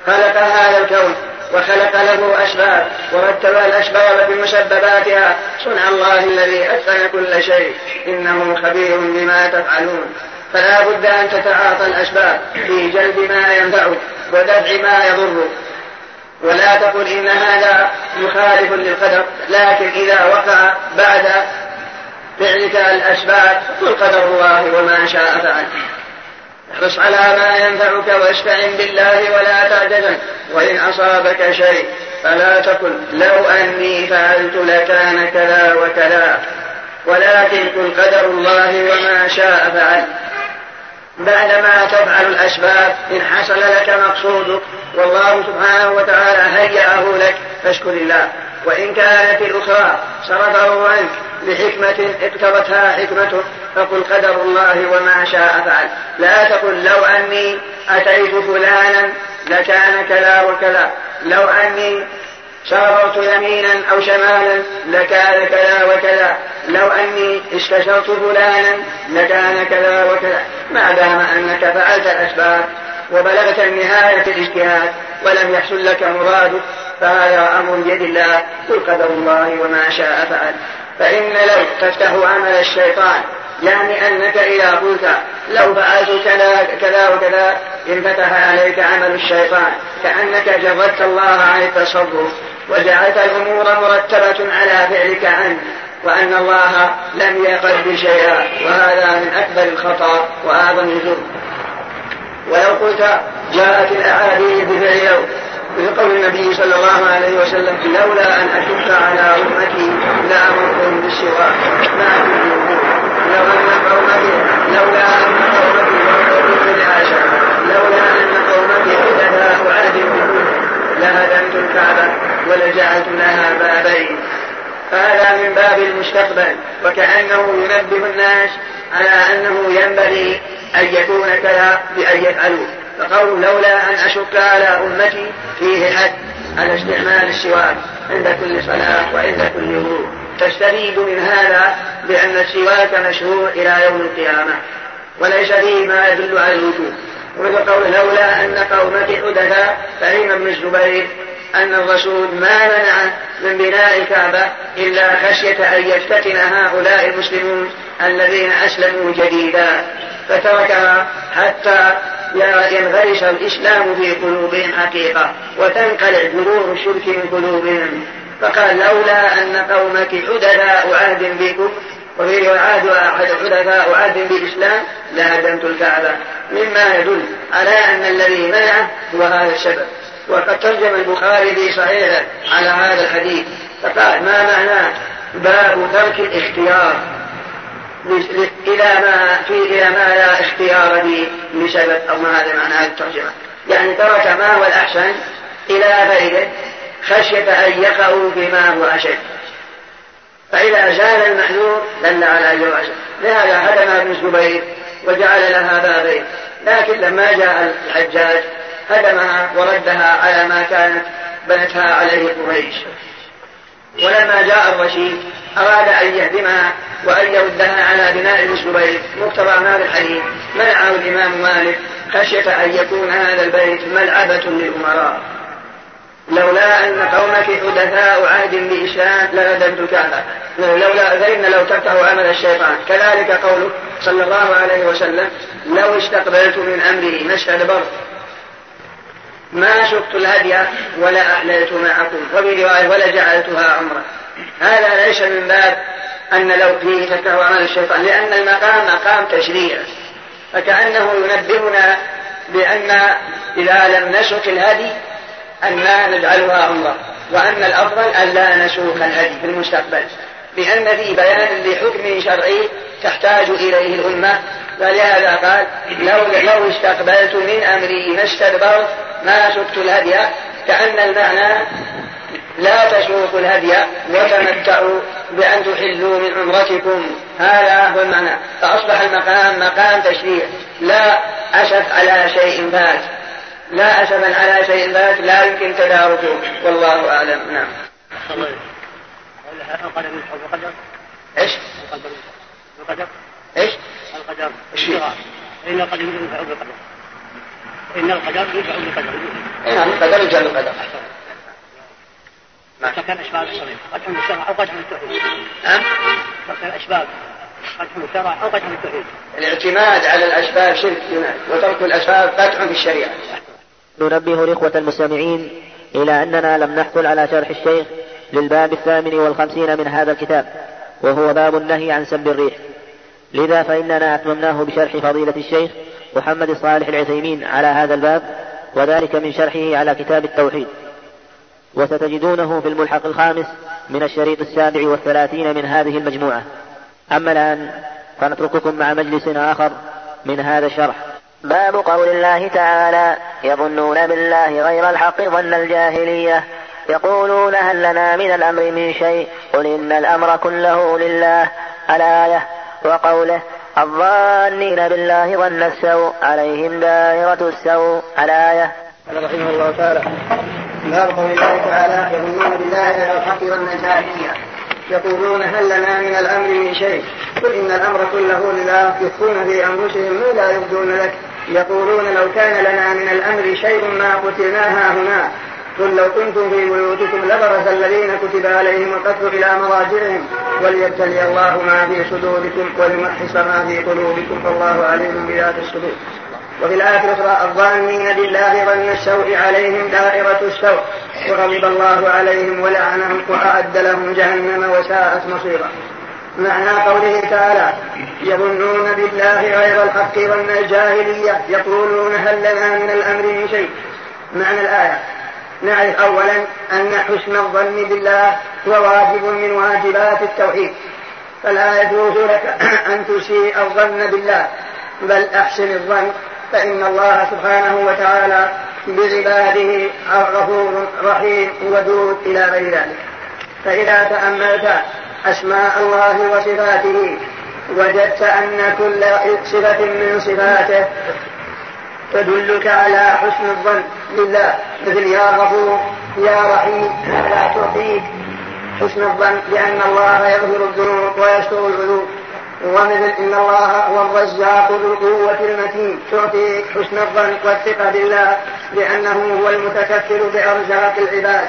B: خلق هذا الكون. وخلق له أسباب ورتب الأسباب بمسبباتها صنع الله الذي أتقن كل شيء. إنه خبير بما تفعلون. فلا بد أن تتعاطى الأسباب في جلب ما ينفعك ودفع ما يضرك. ولا تقل إن هذا مخالف للقدر لكن إذا وقع بعد فعلك الأسباب قل قدر الله وما شاء فعل. احرص على ما ينفعك واستعن بالله ولا تعجزن وإن أصابك شيء فلا تقل لو أني فعلت لكان كذا وكذا. ولكن قل قدر الله وما شاء فعل. بعدما تفعل الأسباب إن حصل لك مقصودك والله سبحانه وتعالى هيأه لك فاشكر الله. وإن كانت الأخرى صرفه عنك بحكمة اقتضتها حكمته فقل قدر الله وما شاء فعل. لا تقل لو أني أتيت فلانا لكان كذا وكذا لو أني شاررت يمينا أو شمالا لكان كذا وكذا. لو أني استشرت فلانا لكان كذا وكذا. ما دام أنك فعلت الأسباب وبلغت النهاية الاجتهاد ولم يحصل لك مرادك فهذا أمر بيد الله قل قدر الله وما شاء فعل. فإن لو تفتح عمل الشيطان يعني أنك إذا قلت لو فعلت كذا كذا وكذا انفتح عليك عمل الشيطان. كأنك جردت الله عن التصرف وجعلت الأمور مرتبة على فعلك عنه وأن الله لم يقدر شيئا وهذا من أكبر الخطأ وأعظم الجرم ولو قلت جاءت الأحاديث بفعل لو بقول النبي صلى الله عليه وسلم لولا أن أشك على أمتي لأمرتهم بالسواك ما لو أن قومتي لولا أن قومتي لولا أن لهدمت الكعبة ولجعلت لها بابين. فهذا من باب المستقبل وكأنه ينبه الناس على أنه ينبغي أن يكون كذا بأن يفعلوا فقول لولا أن أشك على أمتي فيه حد على استعمال السواك عند كل صلاة وعند كل وضوء. تستفيد من هذا بأن السواك مشروع إلى يوم القيامة وليس فيه ما يدل على الوجوب ومثل قول لولا أن قومك حدثا فإن ابن الزبير أن الرسول ما منع من بناء الكعبة إلا خشية أن يفتتن هؤلاء المسلمون الذين أسلموا جديدا فتركها حتى ينغرس الإسلام في قلوبهم حقيقة وتنقلع جذور الشرك من قلوبهم. فقال لولا أن قومك حدثاء عهد بكم وفي عهد أحد حدثاء عهد بالإسلام لهدمت الكعبة. مما يدل على أن الذي منعه هو هذا السبب وقد ترجم البخاري في صحيحه على هذا الحديث. فقال ما معناه باب ترك الاختيار؟ إلى ما في إلى ما لا اختيار به لسبب أو ما هذا معنى هذه الترجمة؟ يعني ترك ما هو الأحسن إلى غيره خشية أن يقعوا بما هو أشد. فإذا زال المحذور دل على جوازه لهذا هدم ابن الزبير وجعل لها بابين. لكن لما جاء الحجاج هدمها وردها على ما كانت بنتها عليه قريش. ولما جاء الرشيد أراد أن يهدمها وأن يردها على بناء الزبير مقتضى هذا الحديث منعه الإمام مالك خشية أن يكون هذا البيت ملعبة للأمراء. لولا أن قومك حدثاء عهد بإسلام لرددت الكعبة لولا فإن لو تفتح عمل الشيطان. كذلك قوله صلى الله عليه وسلم لو استقبلت من أمري مشهد بر ما شقت الهدي ولا أحللت معكم وفي رواية ولا جعلتها عمرة هذا ليس من باب أن لو فيه تفتح عمل الشيطان لأن المقام مقام تشريع. فكأنه ينبهنا بأن إذا لم نسق الهدي أن لا نجعلها عمرة وأن الأفضل أن لا نسوق الهدي في المستقبل. لأن في بيان لحكم شرعي تحتاج إليه الأمة. فلهذا قال لو لو استقبلت من أمري ما استدبرت ما سقت الهدي كأن المعنى لا تسوقوا الهدي وتمتعوا بأن تحلوا من عمرتكم. هذا هو المعنى. فأصبح المقام مقام تشريع. لا أسف على شيء فات لا أسفا على شيء فات لا يمكن تداركه. والله أعلم. نعم. إيش؟ القدر إيش؟ القدر
E: إن القدر ينفع بالقدر إن القدر ينفع بالقدر
B: نعم القدر. ينفع بالقدر
E: فكان أسباب الصغير الشرع أو قدح التوحيد
B: نعم.
E: فكان الشرع أو قدح التوحيد
B: الاعتماد على الأسباب شرك وترك الأسباب قدح في الشريعة.
C: ننبه الإخوة المستمعين إلى أننا لم نحصل على شرح الشيخ للباب الثامن والخمسين من هذا الكتاب وهو باب النهي عن سب الريح. لذا فإننا أتممناه بشرح فضيلة الشيخ محمد صالح العثيمين على هذا الباب وذلك من شرحه على كتاب التوحيد. وستجدونه في الملحق الخامس من الشريط السابع والثلاثين من هذه المجموعة. أما الآن فنترككم مع مجلس آخر من هذا الشرح. باب قول الله تعالى يظنون بالله غير الحق ظن الجاهلية. يقولون هل لنا من الأمر من شيء؟ قل إن الأمر كله لله. الآية وقوله الظانين بالله ظن السوء عليهم دائرة السوء. الآية
B: قال رحمه الله تعالى باب قول الله تعالى يظنون بالله غير الحق ظن الجاهلية. يقولون هل لنا من الأمر من شيء؟ قل إن الأمر كله لله. يخفون في أنفسهم ما لا يبدون لك. يقولون لو كان لنا من الأمر شيء ما قتلناها هنا قل لو كنتم في بيوتكم لبرز الذين كتب عليهم القتل إلى مضاجعهم. وليبتلي الله ما في صدوركم وليمحص ما في قلوبكم. والله عليم بذات الصدور. وفي الأخرى الظانين بالله ظن السوء عليهم دائرة السوء. وغضب الله عليهم ولعنهم وأعد لهم جهنم وساءت مصيرا. معنى قوله تعالى يظنون بالله غير الحق ظن الجاهلية يقولون هل لنا من الأمر من شيء. معنى الآية نعرف أولا أن حسن الظن بالله هو واجب من واجبات التوحيد. فلا يجوز لك أن تسيء الظن بالله بل أحسن الظن فإن الله سبحانه وتعالى بعباده غفور رحيم ودود إلى غير ذلك. فإذا تأملت أسماء الله وصفاته. وجدت أن كل صفة من صفاته تدلك على حسن الظن بالله. مثل يا غفور يا رحيم هذا تعطيك حسن الظن بأن الله يغفر الذنوب ويستر العيوب. ومثل إن الله هو الرزاق ذو القوة المتين. تعطيك حسن الظن والثقة بالله لأنه هو المتكفل بأرزاق العباد.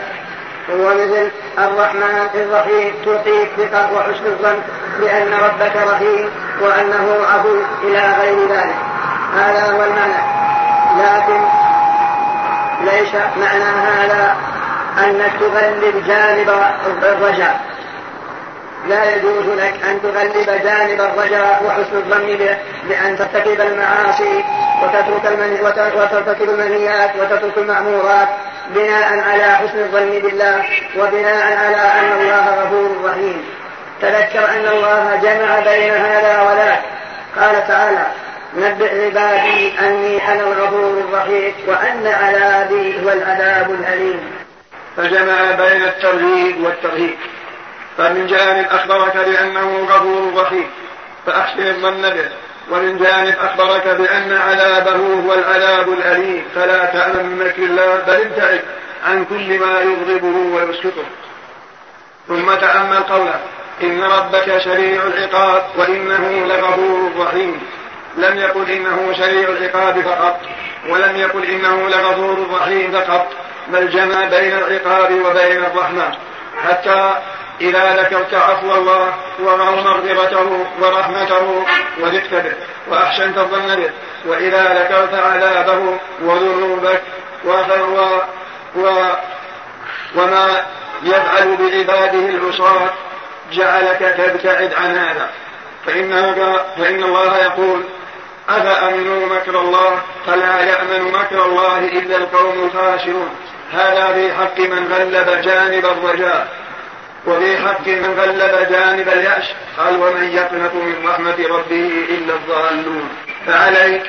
B: ومثل الرحمن الرحيم. تعطيك ثقة وحسن الظن بأن ربك رحيم وأنه عفو إلى غير ذلك. هذا هو المعنى. لكن ليس معنى هذا أنك تغلب جانب الرجاء. لا يجوز لك أن تغلب جانب الرجاء وحسن الظن به بأن ترتكب المعاصي وتترك وترتكب المنهيات وتترك المأمورات بناء على حسن الظن بالله وبناء على أن الله غفور رحيم. تذكر أن الله جمع بين هذا وذاك. قال تعالى نبئ عبادي أني أنا الغفور الرحيم وأن عذابي هو العذاب الأليم.
F: فجمع بين الترغيب والترهيب فمن جانب أخبرك بأنه غفور رحيم. فأحسن الظن به ومن جانب أخبرك بأن عذابه هو العذاب الأليم. فلا تأمن من الله بل ابتعد عن كل ما يغضبه ويسكته ثم تأمل قوله إن ربك شريع العقاب وإنه لغفور رحيم. لم يقل إنه شريع العقاب فقط ولم يقل إنه لغفور رحيم فقط بل جمع بين العقاب وبين الرحمة. حتى إذا ذكرت عفو الله ومغفرته ورحمته وذكت به وأحسنت الظن به. وإذا ذكرت عذابه وذنوبك و وما يفعل بعباده العصاة جعلك تبتعد عن هذا. فإنه فإن الله يقول أفأمنوا مكر الله? فلا يأمن مكر الله إلا القوم الخاسرون. هذا في حق من غلب جانب الرجاء
B: وفي حق من غلب جانب اليأس. قال ومن يقنط من رحمة ربه إلا الضالون. فعليك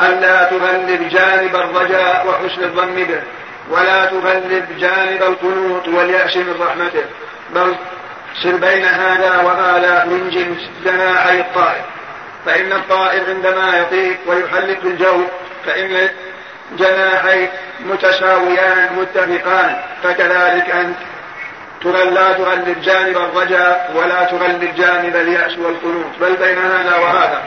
B: ألا تغلب جانب الرجاء وحسن الظن به ولا تغلب جانب القنوط واليأس من رحمته بل سر بين هذا وهذا من جنس جناحي الطائر. فإن الطائر عندما يطير ويحلق الجو فإن جناحي متساويان متفقان. فكذلك أنت. لا تغلب جانب الرجاء ولا تغلب جانب اليأس والقنوط. بل بين هذا وهذا.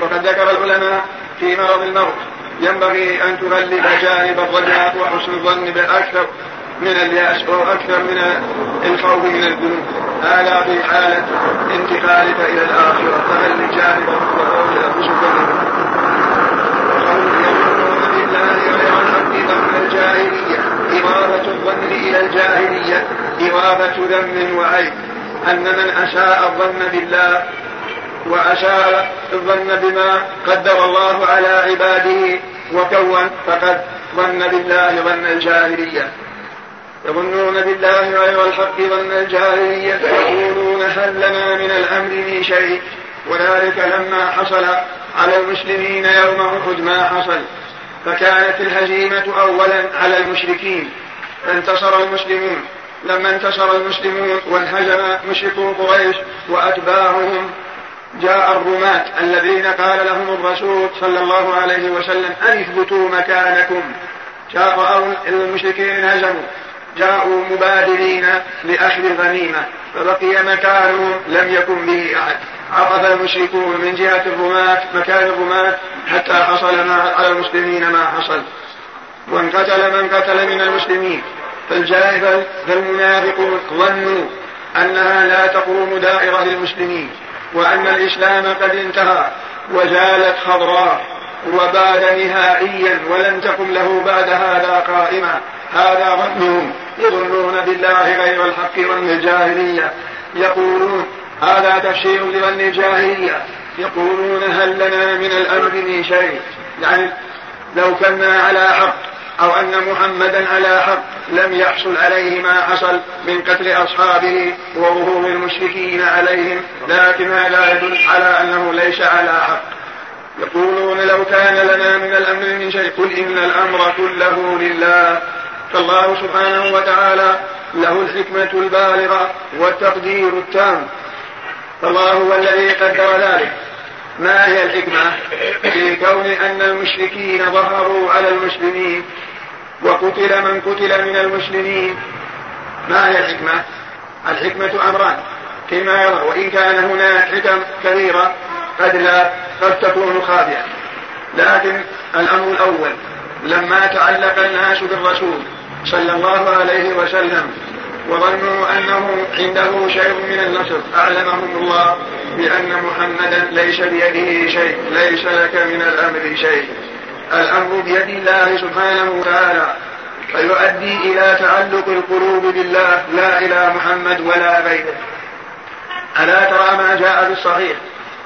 B: وقد ذكر العلماء في مرض الموت. ينبغي أن تغلب جانب الرجاء وحسن الظن بالأكثر من اليأس أو أكثر من الخوف من الذنوب. هذا في حالة انتقالك إلى الآخرة. فغلب جانب الرجاء وحسن الظن. الجاهلية إضافة الظن إلى الجاهلية إضافة ذم وعيب. أن من أساء الظن بالله وأساء الظن بما قدر الله على عباده وكون فقد ظن بالله ظن الجاهلية. يظنون بالله غير الحق ظن الجاهلية. يقولون هل لنا من الأمر من شيء؟ وذلك لما حصل على المسلمين يوم أحد ما حصل. فكانت الهزيمة أولا على المشركين. فانتصر المسلمون. لما انتصر المسلمون وانهزم مشركو قريش وأتباعهم جاء الرماة الذين قال لهم الرسول صلى الله عليه وسلم أن اثبتوا مكانكم. جاء المشركين انهزموا. جاءوا مبادرين لأخذ الغنيمة فبقي مكانهم لم يكن به أحد. عرف المشركون من جهة الرماة مكان الرماة حتى حصل ما على المسلمين ما حصل. وانقتل من قتل من المسلمين. فالجاهل فالمنافقون ظنوا أنها لا تقوم دائرة للمسلمين وأن الإسلام قد انتهى وزالت خضراء وباد نهائيا ولن تقم له بعد هذا قائما. هذا ظنهم يظنون بالله غير الحق ظن الجاهلية يقولون هذا تفسير لظن الجاهلية. يقولون هل لنا من الأمر من شيء؟ يعني لو كنا على حق أو أن محمدا على حق لم يحصل عليه ما حصل من قتل أصحابه وظهور المشركين عليهم. لكن هذا يدل على أنه ليس على حق. يقولون لو كان لنا من الأمر من شيء قل إن الأمر كله لله. فالله سبحانه وتعالى له الحكمة البالغة والتقدير التام. فالله هو الذي قدر ذلك. ما هي الحكمة في كون أن المشركين ظهروا على المسلمين وقتل من قتل من المسلمين؟ ما هي الحكمة؟ الحكمة أمران فيما يرى وإن كان هناك حكم كثيرة قد لا قد تكون خاطئة لكن الأمر الأول لما تعلق الناس بالرسول صلى الله عليه وسلم وظنوا أنه عنده شيء من النصر. أعلمهم الله بأن محمدا ليس بيده شيء ليس لك من الأمر شيء. الأمر بيد الله سبحانه وتعالى فيؤدي إلى تعلق القلوب بالله لا إلى محمد ولا غيره. ألا ترى ما جاء في الصحيح؟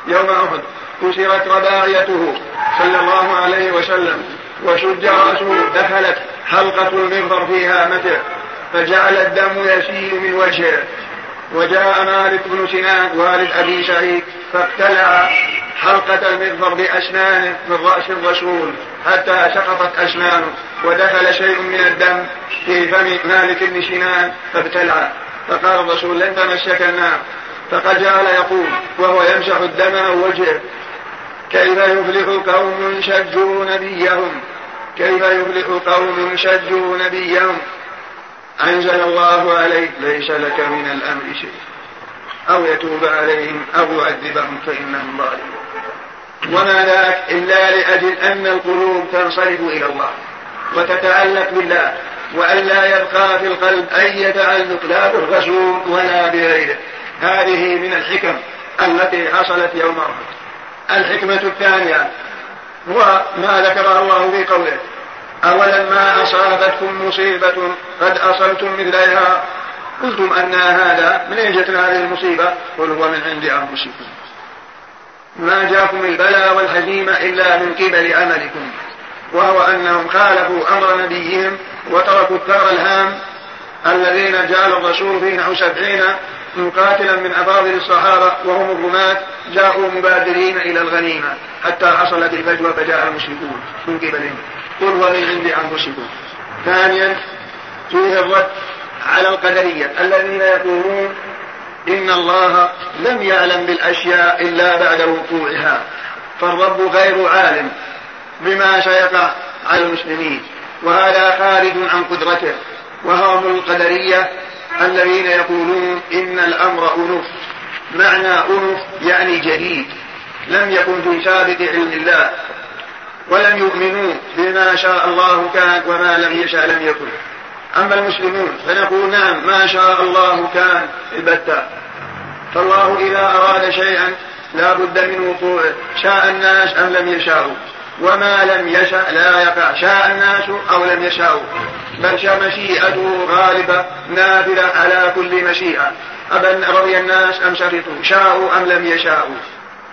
B: يوم أحد كسرت رباعيته صلى الله عليه وسلم وشج رأسه دخلت حلقة المغفر فيها متع. فجعل الدم يسيل من وجهه. وجاء مالك بن سنان والد أبي سعيد فاقتلع حلقة المغفر بأسنانه من رأس الرسول حتى سقطت أسنانه ودخل شيء من الدم في فم مالك بن سنان فابتلع. فقال الرسول لن تمسك النار. فقد جعل يقول وهو يمسح الدم عن وجهه. كيف يفلح قوم شجوا نبيهم؟ كيف يفلح قوم شجوا نبيهم؟ أنزل الله عليك ليس لك من الأمر شيء. أو يتوب عليهم أو يعذبهم فإنهم ظالمون. وما ذاك إلا لأجل أن القلوب تنصرف إلى الله وتتعلق بالله وألا يبقى في القلب أي تعلق لا بالرسول ولا بغيره. هذه من الحكم التي حصلت يوم أحد. الحكمة الثانية هو ما ذكره الله في قوله أولما أصابتكم مصيبة قد أصبتم مثلها. قلتم أن هذا من أين جتنا هذه المصيبة؟ قل هو من عند أنفسكم. ما جاءكم البلاء والهزيمة إلا من قبل عملكم وهو أنهم خالفوا أمر نبيهم وتركوا الثار الهام. الذين جعل الرسول فيه نحو سبعين مقاتلا من أفاضل الصحابة وهم الرماة جاءوا مبادرين إلى الغنيمة حتى حصلت الفجوة فجاء المشركون من قبلهم. قل هو من عند أنفسكم. ثانيا فيه الرد على القدرية. الذين يقولون إن الله لم يعلم بالأشياء إلا بعد وقوعها. فالرب غير عالم بما سيقع على المسلمين. وهذا خارج عن قدرته. وهم القدرية الذين يقولون إن الأمر أنف. معنى أنف يعني جديد. لم يكن في سابق علم الله. ولم يؤمنوا بما شاء الله كان وما لم يشاء لم يكن. أما المسلمون فنقول نعم ما شاء الله كان البتة. فالله إذا أراد شيئا لا بد من وقوعه شاء الناس أم لم يشاءوا؟ وما لم يشأ لا يقع شاء الناس أو لم يشاءوا؟ بل مشيئته غالبة نافذة على كل مشيئة. أبا رضي الناس أم سخطوا شاءوا أم لم يشاءوا؟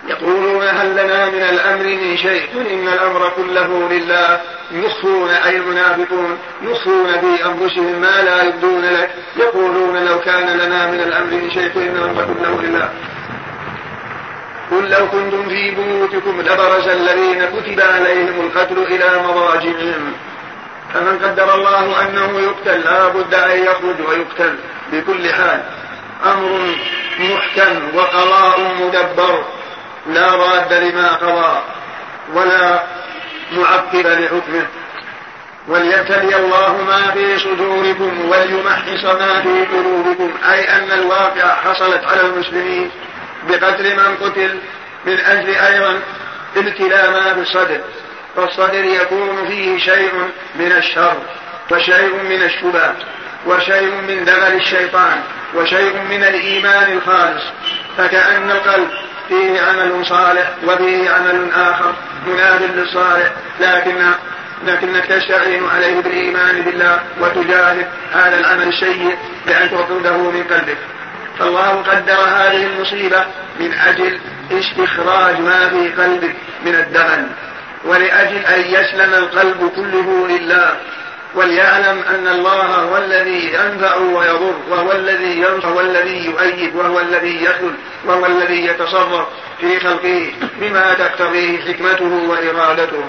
B: يقولون هل لنا من الأمر من شيء؟ قل إن الأمر كله لله. يخفون أي المنافقون يخفون في أنفسهم ما لا يبدون لك. يقولون لو كان لنا من الأمر من شيء قل إن الأمر كله لله. قل لو كنتم في بيوتكم لبرز الذين كتب عليهم القتل إلى مضاجعهم. فمن قدر الله أنه يقتل لا بد أن يخرج ويقتل بكل حال. أمر محكم وقضاء مدبر. لا راد لما قضى ولا معقب لحكمه. وليبتلي الله ما في صدوركم وليمحص ما في قلوبكم. أي أن الواقع حصلت على المسلمين بقتل من قتل من أجل أيضا ابتلاء ما في الصدر فالصدر يكون فيه شيء من الشر وشيء من الشبهات وشيء من دغل الشيطان وشيء من الإيمان الخالص. فكأن القلب فيه عمل صالح وفيه عمل آخر مناد للصالح. لكن لكنك تستعين عليه بالإيمان بالله وتجاهد هذا العمل السيء بأن تطرده من قلبك. فالله قدر هذه المصيبة من أجل استخراج ما في قلبك من الدغل ولأجل أن يسلم القلب كله لله. وليعلم أن الله هو الذي ينفع ويضر وهو الذي ينصر وهو الذي يؤيد وهو الذي يخذل وهو الذي يتصرف في خلقه بما تقتضيه حكمته وإرادته.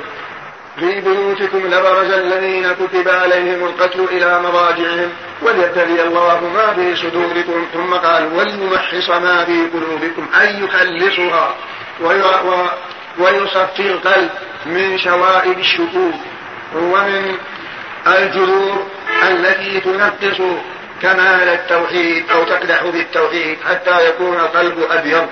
B: في بيوتكم لبرز الذين كتب عليهم القتل إلى مضاجعهم وليبتلي الله ما في صدوركم ثم قال وليمحص ما في قلوبكم. أي يخلصها ويصفي القلب من شوائب الشكوك ومن الجذور التي تنقص كمال التوحيد أو تقدح بالتوحيد حتى يكون القلب أبيض.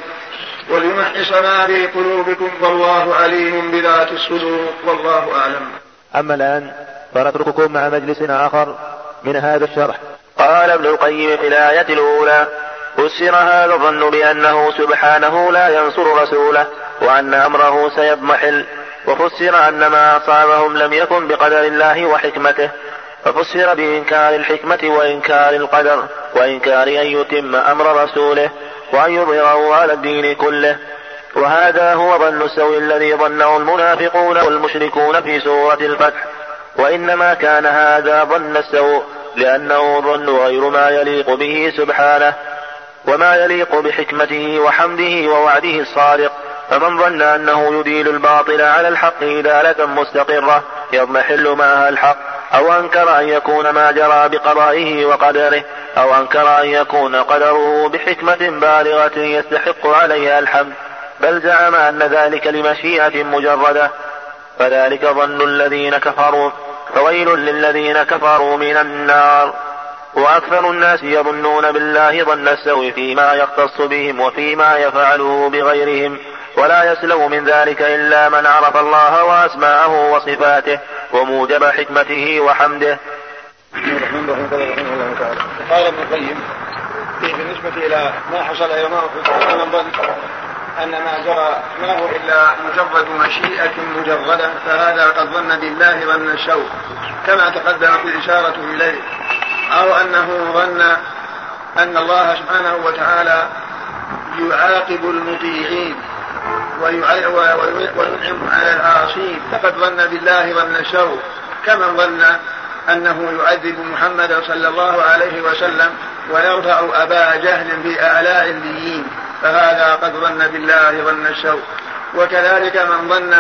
B: وليمحص ما في قلوبكم والله عليم بذات الصدور. والله أعلم.
G: أما الآن فنترككم مع مجلس آخر من هذا الشرح.
D: قال ابن القيم في الآية الأولى فسر هذا الظن بأنه سبحانه لا ينصر رسوله وأن أمره سيضمحل وفسر أن ما أصابهم لم يكن بقدر الله وحكمته ففسر بإنكار الحكمة وإنكار القدر وإنكار أن يتم أمر رسوله وأن يظهره على الدين كله. وهذا هو ظن السوء الذي ظنه المنافقون والمشركون في سورة الفتح. وإنما كان هذا ظن السوء لأنه ظن غير ما يليق به سبحانه وما يليق بحكمته وحمده ووعده الصادق. فمن ظن أنه يديل الباطل على الحق إدالة مستقرة يضمحل معها الحق أو أنكر أن يكون ما جرى بقضائه وقدره أو أنكر أن يكون قدره بحكمة بالغة يستحق عليها الحمد. بل زعم أن ذلك لمشيئة مجردة. فذلك ظن الذين كفروا فويل للذين كفروا من النار. وأكثر الناس يظنون بالله ظن السوء فيما يختص بهم وفيما يفعله بغيرهم. ولا يسلم من ذلك إلا من عرف الله وأسماءه وصفاته وموجب حكمته وحمده.
B: قال ابن القيم بالنسبة إلى ما حصل إلى ما أن ما جرى ما هو إلا مجرد مشيئة مجردة فهذا قد ظن بالله ظن الشوق كما تقدمت الإشارة إليه أو أنه ظن أن الله سبحانه وتعالى يعاقب المطيعين. وينعم على العاصين فقد ظن بالله ظن الشر. كمن ظن أنه يعذب محمد صلى الله عليه وسلم ويرفع أبا جهل في أعلى عليين فهذا قد ظن بالله ظن الشوق وكذلك من ظن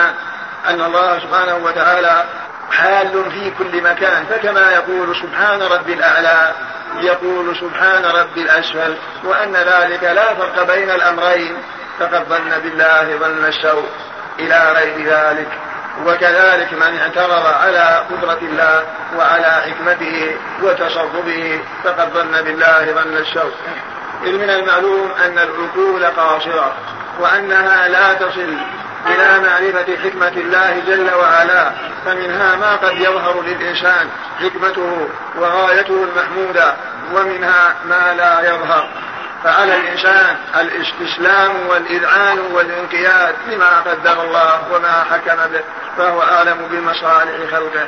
B: أن الله سبحانه وتعالى حال في كل مكان. فكما يقول سبحان ربي الأعلى يقول سبحان ربي الأسفل. وأن ذلك لا فرق بين الأمرين. ظن بالله الشوق إلى غير ذلك. وكذلك من اعترض على قدرة الله وعلى حكمته وتصرفه ظن بالله ظن الشوق إذ من المعلوم أن العقول قاصرة وأنها لا تصل إلى معرفة حكمة الله جل وعلا فمنها ما قد يظهر للإنسان حكمته وغايته المحمودة ومنها ما لا يظهر. فعلى الإنسان الاستسلام والإذعان والانقياد لما قدر الله وما حكم به فهو أعلم بمصالح خلقه.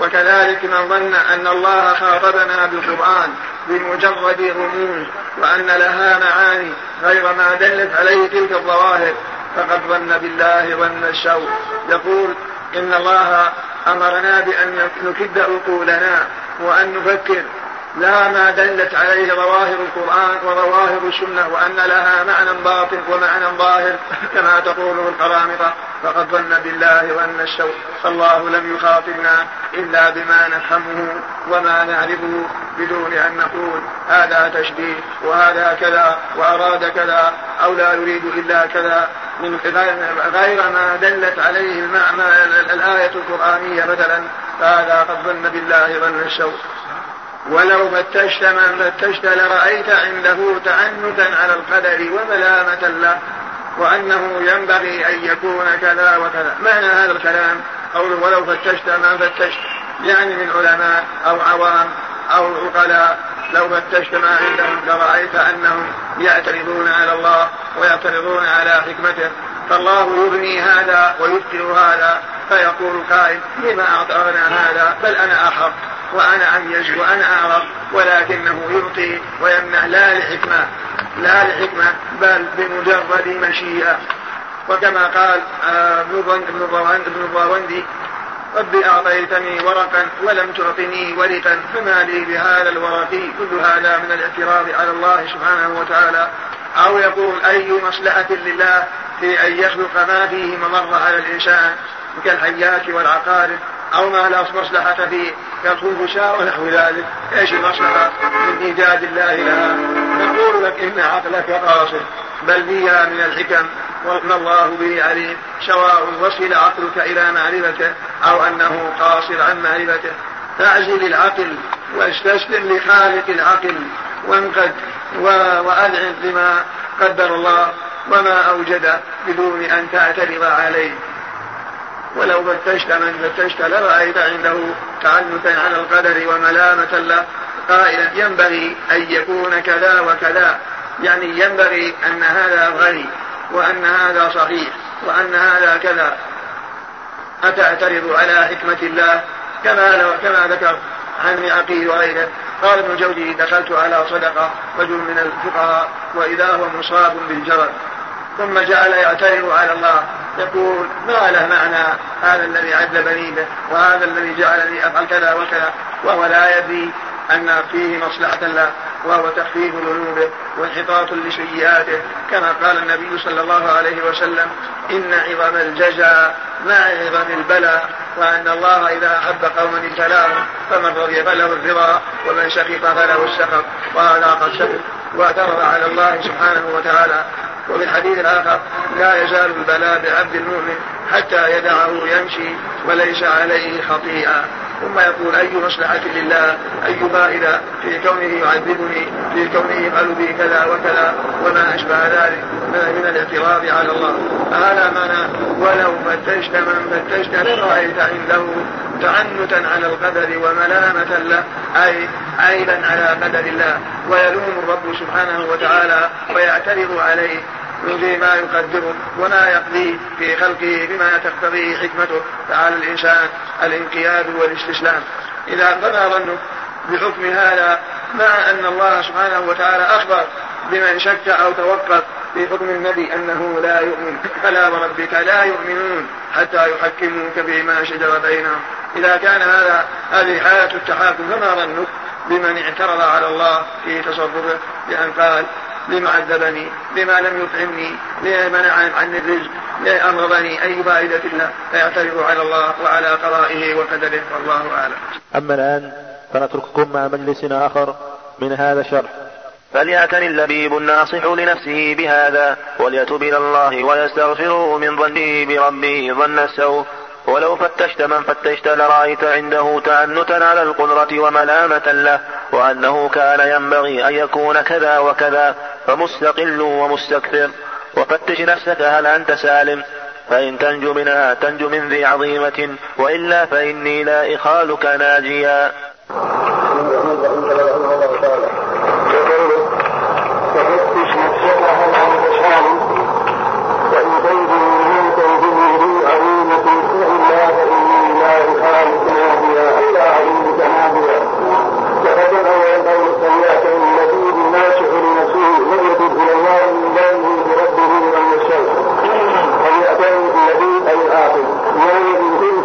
B: وكذلك من ظن أن الله خاطبنا بالقرآن بمجرد رموز وأن لها معاني غير ما دلت عليه تلك الظواهر فقد ظن بالله ظن الشوق يقول إن الله أمرنا بأن نكد عقولنا وأن نفكر لا ما دلت عليه ظواهر القرآن وظواهر السنة وأن لها معنى باطن ومعنى ظاهر كما تقوله القرامطة فقد ظن بالله وأن الشوق فالله لم يخاطبنا إلا بما نفهمه وما نعرفه بدون أن نقول هذا تشبيه وهذا كذا وأراد كذا أو لا يريد إلا كذا. من غير ما دلت عليه الآية القرآنية مثلا فهذا قد ظن بالله ظن الشوق ولو فتشت من فتشت لرأيت عنده تعنتا على القدر وملامة له وأنه ينبغي أن يكون كذا وكذا. معنى هذا الكلام؟ قوله ولو فتشت ما فتشت. يعني من علماء أو عوام أو عقلاء لو فتشت ما عندهم لرأيت أنهم يعترضون على الله ويعترضون على حكمته. فالله يبني هذا ويبطل هذا فيقول قائل لما أعطانا هذا؟ بل أنا أحق وأنا أميز وأنا أعرف ولكنه يعطي ويمنع. لا لحكمة لا لحكمة بل بمجرد مشيئة. وكما قال آه، ابن الضاوندي رب أعطيتني ورقا ولم تعطني ورقا فما لي بهذا الورق؟ كل هذا من الاعتراض على الله سبحانه وتعالى. أو يقول أي مصلحة لله في أن يخلق ما فيه مضرة على الإنسان كالحيات والعقارب؟ أو ما لا مصلحة فيه كالخنفساء ونحو ذلك. إيش المصلحة؟ من إيجاد الله لها. نقول لك إن عقلك قاصر بل فيها من الحكم. وما الله به عليم. سواء وصل عقلك إلى معرفته أو أنه قاصر عن معرفته. فاعزل العقل واستسلم لخالق العقل وانقد وأذعن لما قدر الله وما أوجد بدون أن تعترض عليه. ولو فتشت من فتشت لرأيت عنده تعنتا على القدر وملامة له. قائلا ينبغي أن يكون كذا وكذا. يعني ينبغي أن هذا غني. وأن هذا صحيح وأن هذا كذا. أتعترض على حكمة الله كما لو كما ذكر عن عقيل وغيره. قال ابن الجوزي دخلت على صدقة رجل من الفقهاء وإذا هو مصاب بالجرد. ثم جعل يعترض على الله. يقول ما له معنى هذا الذي عذبني به وهذا الذي جعلني أفعل كذا وكذا وهو لا يدري أن فيه مصلحة له وهو تخفيف ذنوبه وانحطاط لسيئاته. كما قال النبي صلى الله عليه وسلم إن عظم الجزاء مع عظم البلاء وأن الله إذا أحب قوما ابتلاهم فمن رضي فله الرضا ومن سخط فله السخط وهذا قد سخط واعترض على الله سبحانه وتعالى. وفي الحديث الآخر لا يزال البلاء بعبد المؤمن حتى يدعه يمشي وليس عليه خطيئة. ثم يقول أي مصلحة لله؟ أي فائدة في كونه يعذبني؟ في كونه يفعل بي كذا وكذا وما أشبه ذلك؟ من الاعتراض على الله. هذا معنى ولو فتشت من فتشت لرأيت عنده تعنتا على القدر وملامة له أي عيبا على قدر الله. ويلوم الرب سبحانه وتعالى ويعترض عليه. من ما يقدره وما يقضيه في خلقه بما تقتضيه حكمته فعلى الإنسان الانقياد والاستسلام. إذا فما ظنك بحكم هذا مع أن الله سبحانه وتعالى أخبر بمن شك أو توقف في حكم النبي أنه لا يؤمن فلا وربك لا يؤمنون حتى يحكموك فيما شجر بينهم. إذا كان هذا هذه حالة التحاكم فما ظنك بمن اعترض على الله في تصرفه؟ بأن قال لما عذبني لما لم يطعمني لما منع عني الرزق لما أمرضني أي فائدة له فيعترض على الله وعلى قضائه وقدره والله أعلم.
D: أما الآن فنترككم مع مجلسنا آخر من هذا الشرح.
F: فليعتني اللبيب الناصح لنفسه بهذا وليتب إلى الله ويستغفره من ظنه بربه ظن السوء. ولو فتشت من فتشت لرأيت عنده تعنتا على القدرة وملامة له وأنه كان ينبغي أن يكون كذا وكذا. فمستقل ومستكثر. وفتش نفسك هل أنت سالم؟ فإن تنجو منها تنجو من ذي عظيمة. وإلا فإني لا إخالك ناجيا.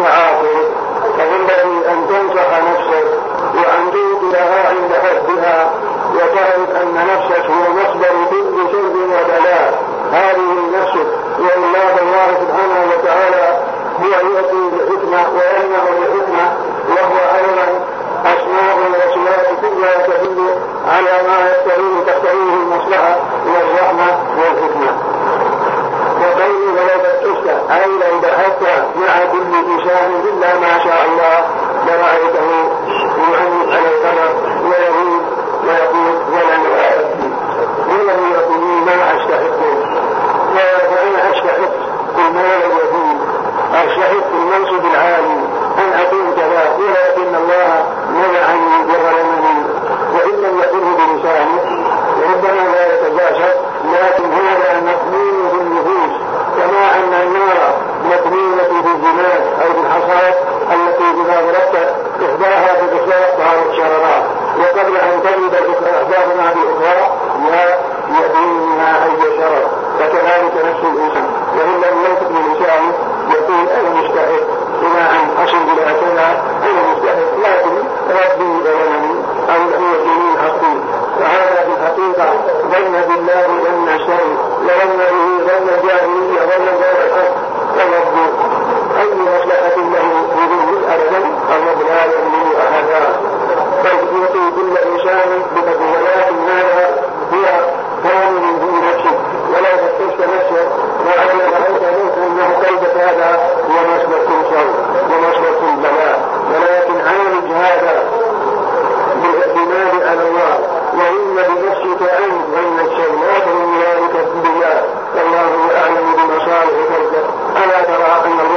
F: عاقل فينبغي أن تنصح نفسك وأن توقي عند حدها وتعرف أن نفسك هي مصدر كل شر وبلاء هذه نفسك وإلا فالله سبحانه وتعالى هو يأتي بحكمة ويمنع بحكمة وهو أيضا أسماء الأسماء كلها تدل على ما يقتضيه تقتضيه المصلحة والرحمة والحكمة. بيني وبين الأخت أي لو ذهبت مع كل إنسان إلا ما شاء الله. لرأيته يعلم على القمر ويقول ويقول ولن أعد ولم يقولوا ما أستحقه فانا أستحق المال اليتيم أستحق المنصب العالي. أن أقول كذا. ولكن الله منعني وظلمني. وإن لم يقله بلسانه ربما لا يتجاسر لكن هذا مقبول بالنفوس. معنى أن النار مبنية بالزمان أو بالحصائد التي بها مرتب إحداها بغشاء طعام الشرارات. وقبل أن تجد إحداهما بأخرى لا يبينها أي شرر. فكذلك نفس الإنسان. وإن لم ينطق باللسان يقول أنا مجتهد إلى أن أصل إلى أنا مجتهد لكن ربي ظلمني. أو المؤمنين حقيقة وهذا في الحقيقة ظن بالله أن شيء وظن به ظن الجاهلية ظن غير الحق وظن أي مصلحة له بدون أبدا أو لا يؤمن أحدا بل يعطي كل إنسان بمقدمات مالها هي كامل في نفسه ولا تفتش نفسه وأن رأيت منك أنه قلبك هذا. هو مصلحة الخير ومصلحة البلاء ولكن عالج هذا المال انواع وإن بنفسك أنت ان الشيئات من ذلك الدنيا والله اعلم بمصالح تركه ألا ترى أن الله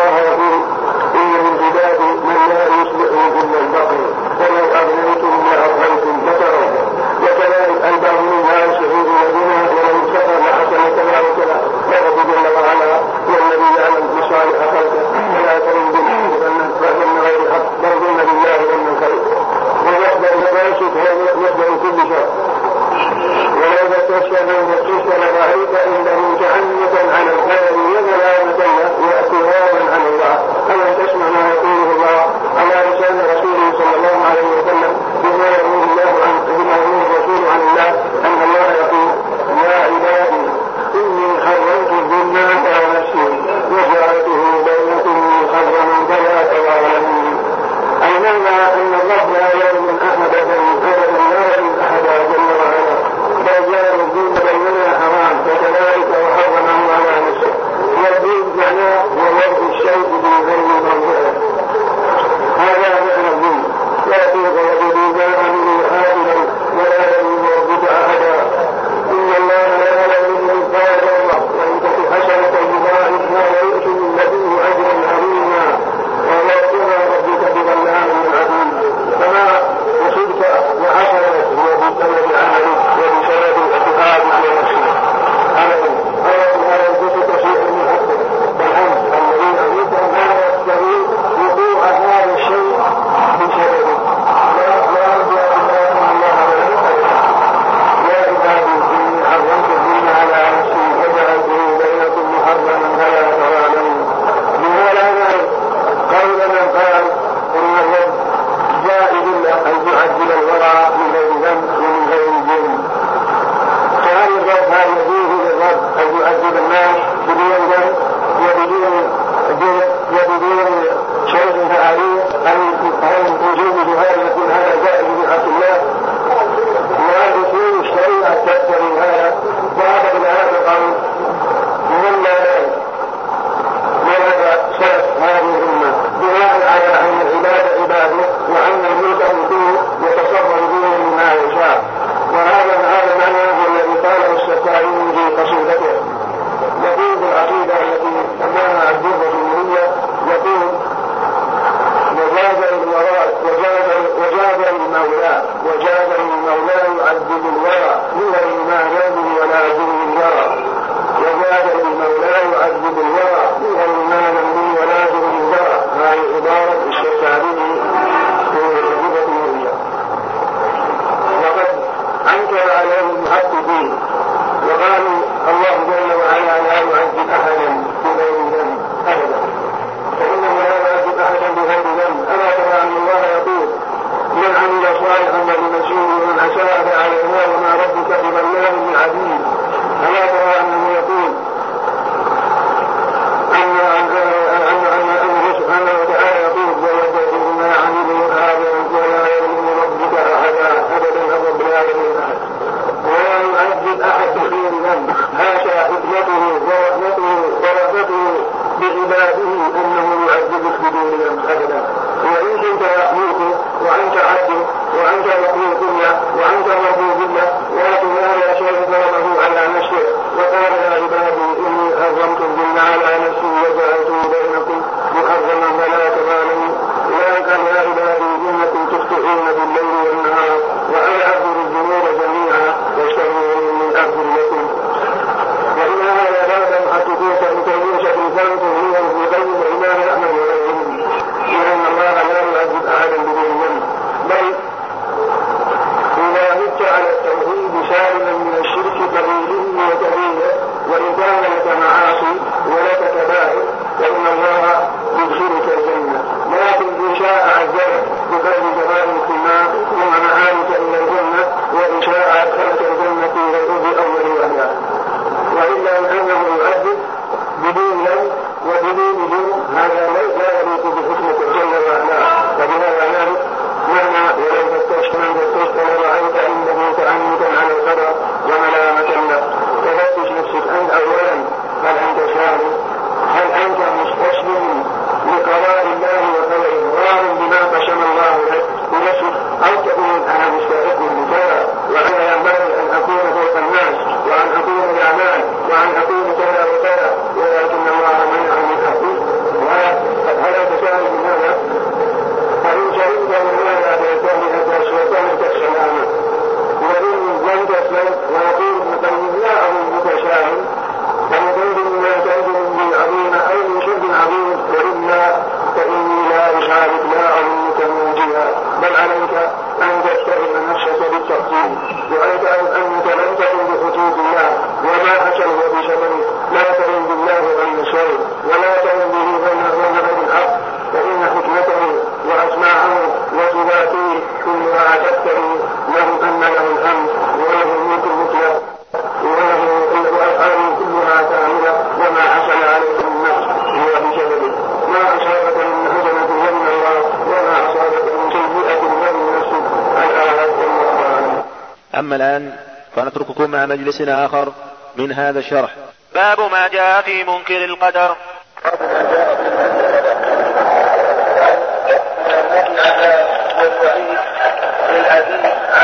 H: أما الآن فنترككم مع مجلسنا آخر من هذا الشرح.
D: باب ما جاء في منكر القدر.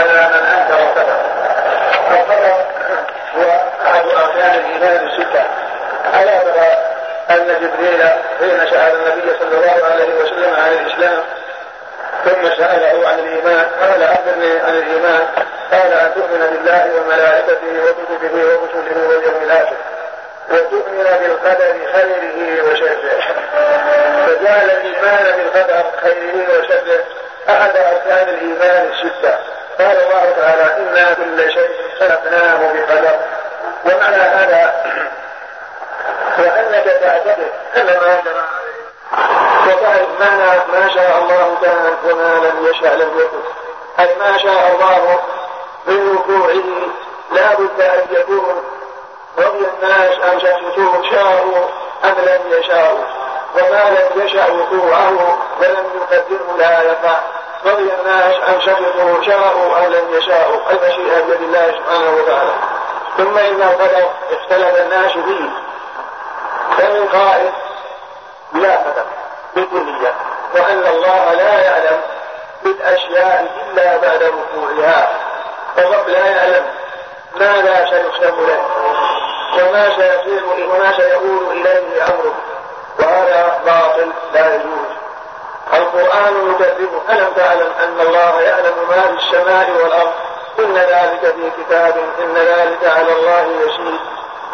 F: على من أنكر القدر القدر هو أحد أركان الإيمان الستة ألا ترى أن جبريل حين سأل النبي صلى الله عليه وسلم عن الإسلام ثم سأله عن الإيمان قال أخبرني عن الإيمان. قال أن تؤمن بالله وملائكته وكتبه ورسله واليوم الآخر. وتؤمن بالقدر خيره وشره. فجعل الإيمان بالقدر خيره وشره. أحد أركان الإيمان الستة قال الله تعالى إنا كل شيء خلقناه بقدر. ومعنى هذا وأنك تعتقد أن ما جرى وتعرف معنى ما شاء الله كان وما لم يشاء لم يكن. أي ما شاء الله من وقوعه لا بد أن يكون. رضي الناس أن شاءوا شاءوا أم لم يشاءوا وما لم يشأ وقوعه ولم يقدره لا يقع. رضي الناس أن شرطوا شاءوا أو لم يشاءوا المشيئة بيد الله سبحانه وتعالى. ثم إن القدر اختلف الناس فيه. فمن قائل لا قدر بالكلية وأن الله لا يعلم بالأشياء إلا بعد وقوعها الرب لا يعلم ماذا سيختم له وما سيصير وما سيقول إليه أمره. وهذا باطل لا يجوز. القرآن يكذبه ألم تعلم أن الله يعلم ما في السماء والأرض؟ إن ذلك في كتاب إن ذلك على الله يسير.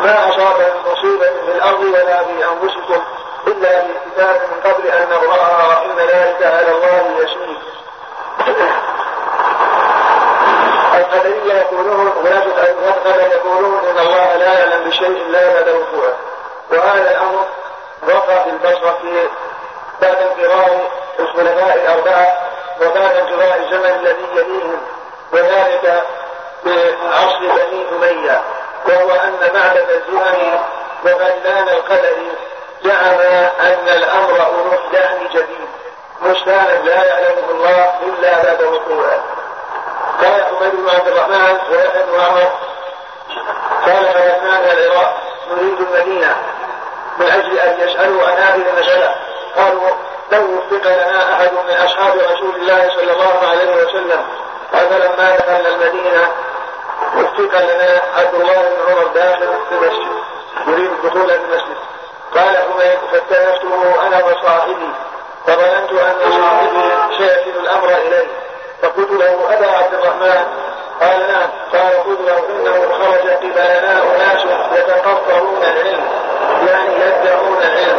F: ما أصاب من مصيبة في الأرض ولا في أنفسكم إلا في كتاب من قبل أن نقرأها إن ذلك على الله يسير. القدرية يقولون ونفق يقولون إن الله لا يعلم بشيء لا وقوعه وهذا الأمر وقع في البصرة في بعد انقراض الخلفاء الأربعة
B: وبعد انقضاء الزمن الذي يليهم وذلك بعصر بني أمية وهو أن معبد الزهري وغلان القدر زعم أن الأمر أروح دعم جديد مشتانا لا يعلمه الله إلا بعد وقوعه. قال حميد بن عبد الرحمن ويحيى بن عمر قال من العراق نريد المدينة من أجل أن يسألوا عن هذه المسألة قالوا لو وفق لنا أحد من أصحاب رسول الله صلى الله عليه وسلم. فلما دخلنا المدينة وفق لنا عبد الله بن عمر داخل في المسجد يريد الدخول المسجد. قال حميد فاتهمته أنا وصاحبي فظننت أن صاحبي سيكل الأمر إليه. فقلت له أبا عبد الرحمن. قال نعم. قال قلت له إنه خرج قبالنا أناس يتقطرون العلم يعني يدعون العلم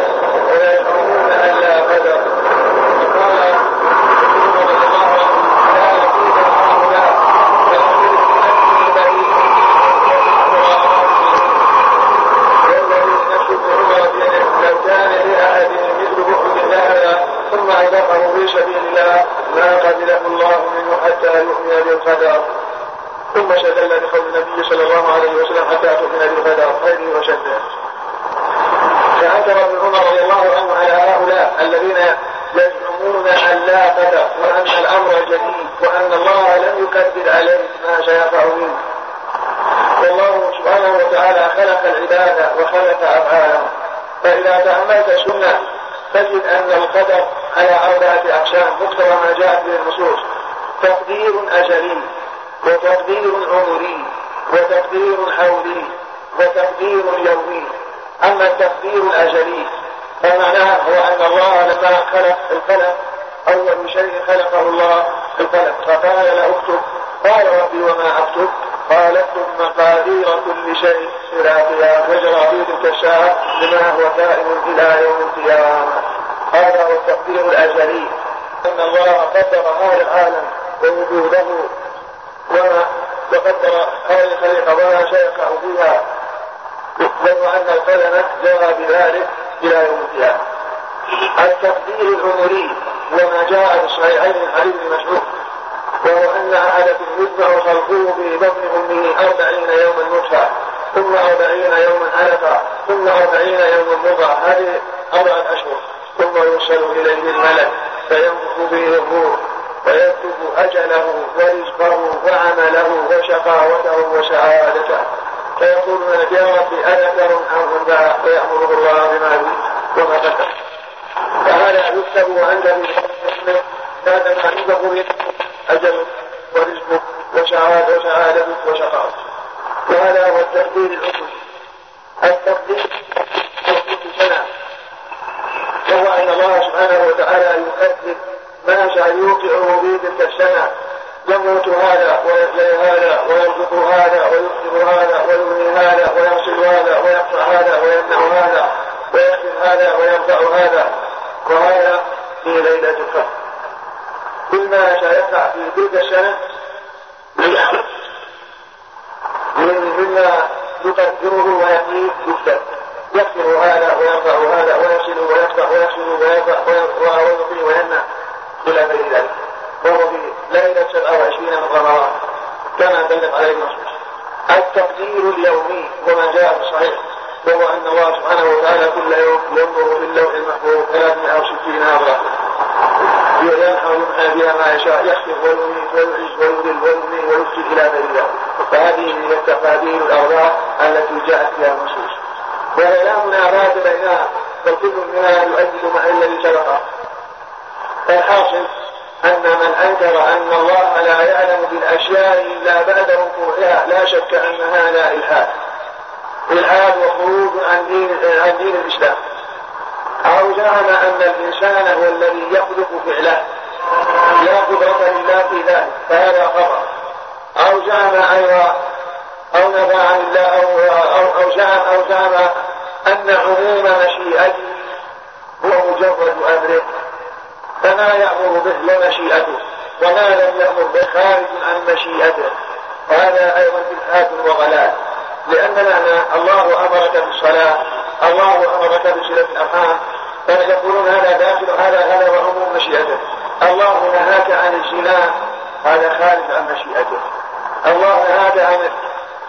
B: ثم ثم استدل بقول النبي صلى الله عليه وسلم حتى تؤمن بالقدر خيره وشره فأنكر ابن عمر رضي الله عنه على هؤلاء الذين يزعمون أن لا قدر وأن الأمر جديد وأن الله لم يكذب عليه ما منه. والله سبحانه وتعالى خلق العباد وخلق أفعالهم. فإذا تأملت السنة تجد أن القدر على أربعة أقسام مقتضى ما جاءت به النصوص. تقدير أزلي وتقدير عمري وتقدير حولي وتقدير يومي. أما التقدير الأزلي فمعناه هو أن الله لما خلق القلم أول شيء خلقه الله القلم فقال له اكتب. قال ربي وما أكتب؟ قال اكتب مقادير كل شيء قيام وجرى في تلك الساعة بما هو كائن إلى يوم القيامة. هذا هو التقدير الأزلي أن الله قدر هذا العالم ووجوده وما وقدر هذه الخليقة وما سيقع فيها. لو أن القلم جرى بذلك إلى يوم القيامة. التقدير العمري وما جاء في الصحيحين من حديث مسعود وهو أن أحدكم يتبع خلقه في بطن أمه أربعين يوما نطفة ثم أربعين يوما علقة ثم أربعين يوما مضغة هذه أربعة أشهر. ثم يرسل إليه الملك فينفخ به الروح ويكتب أجله ورزقه وعمله وشقاوته وسعادته فيقول يا ربي أذكر أم أنثى فيأمره الله بما وما قدر فهذا يكتب عند بعدما ينفخ به أجله ورزقه وسعادة وسعادته وشقاوته وهذا هو التقدير العقلي التقدير سنة وهو أن الله سبحانه وتعالى يقدر ما سيوقعه في تلك السنة. يموت هذا ويحيي هذا ويرزق هذا ويكسب هذا ويغني هذا ويغسل هذا ويقطع هذا ويمنع هذا ويخدم هذا ويرفع هذا وهذا في ليلة القدر كل ما سيقع في تلك السنة من مما يقدره ويأتيه يكتب يغفر هذا ويرفع هذا ويصل ويفتح ويغسل ويرفع ويعطي ويمنع إلى غير ذلك ليلة 27 من رمضان. كما دلت عليه النصوص. التقدير اليومي وما جاء في الصحيح وهو أن الله سبحانه وتعالى كل يوم ينظر في اللوح المحفوظ 360 نظرة ينحى ويمحى بها ما يشاء يخفض ويميت ويعز ويذل ويغني ويفسد إلى غير ذلك. فهذه هي التقادير الأربعة التي جاءت فيها النصوص. لا منافاة بينها بل كل منها يؤيد ما الذي سبقه فالحاصل أن من أنكر أن الله لا يعلم بالأشياء إلا بعد وقوعها لا شك أن هذا إلحاد إلحاد وخروج عن دين عن دين الإسلام. أو زعم أن الإنسان هو الذي يخلق فعله لا قدرة إلا في ذلك فهذا خطأ. أو زعم أيضا أو نفى عن الله أو أو أو زعم أو زعم أن عموم مشيئته هو مجرد أمره فما يأمر به لمشيئته وما لم يأمر به خارج عن مشيئته. وهذا أيضا إلحاد وضلال لأن معنى الله أمرك بالصلاة الله أمرك بصلة الأرحام. فيقولون هذا داخل هذا هذا وعموم مشيئته؟ الله نهاك عن الزنا هذا خارج عن مشيئته. الله نهاك عن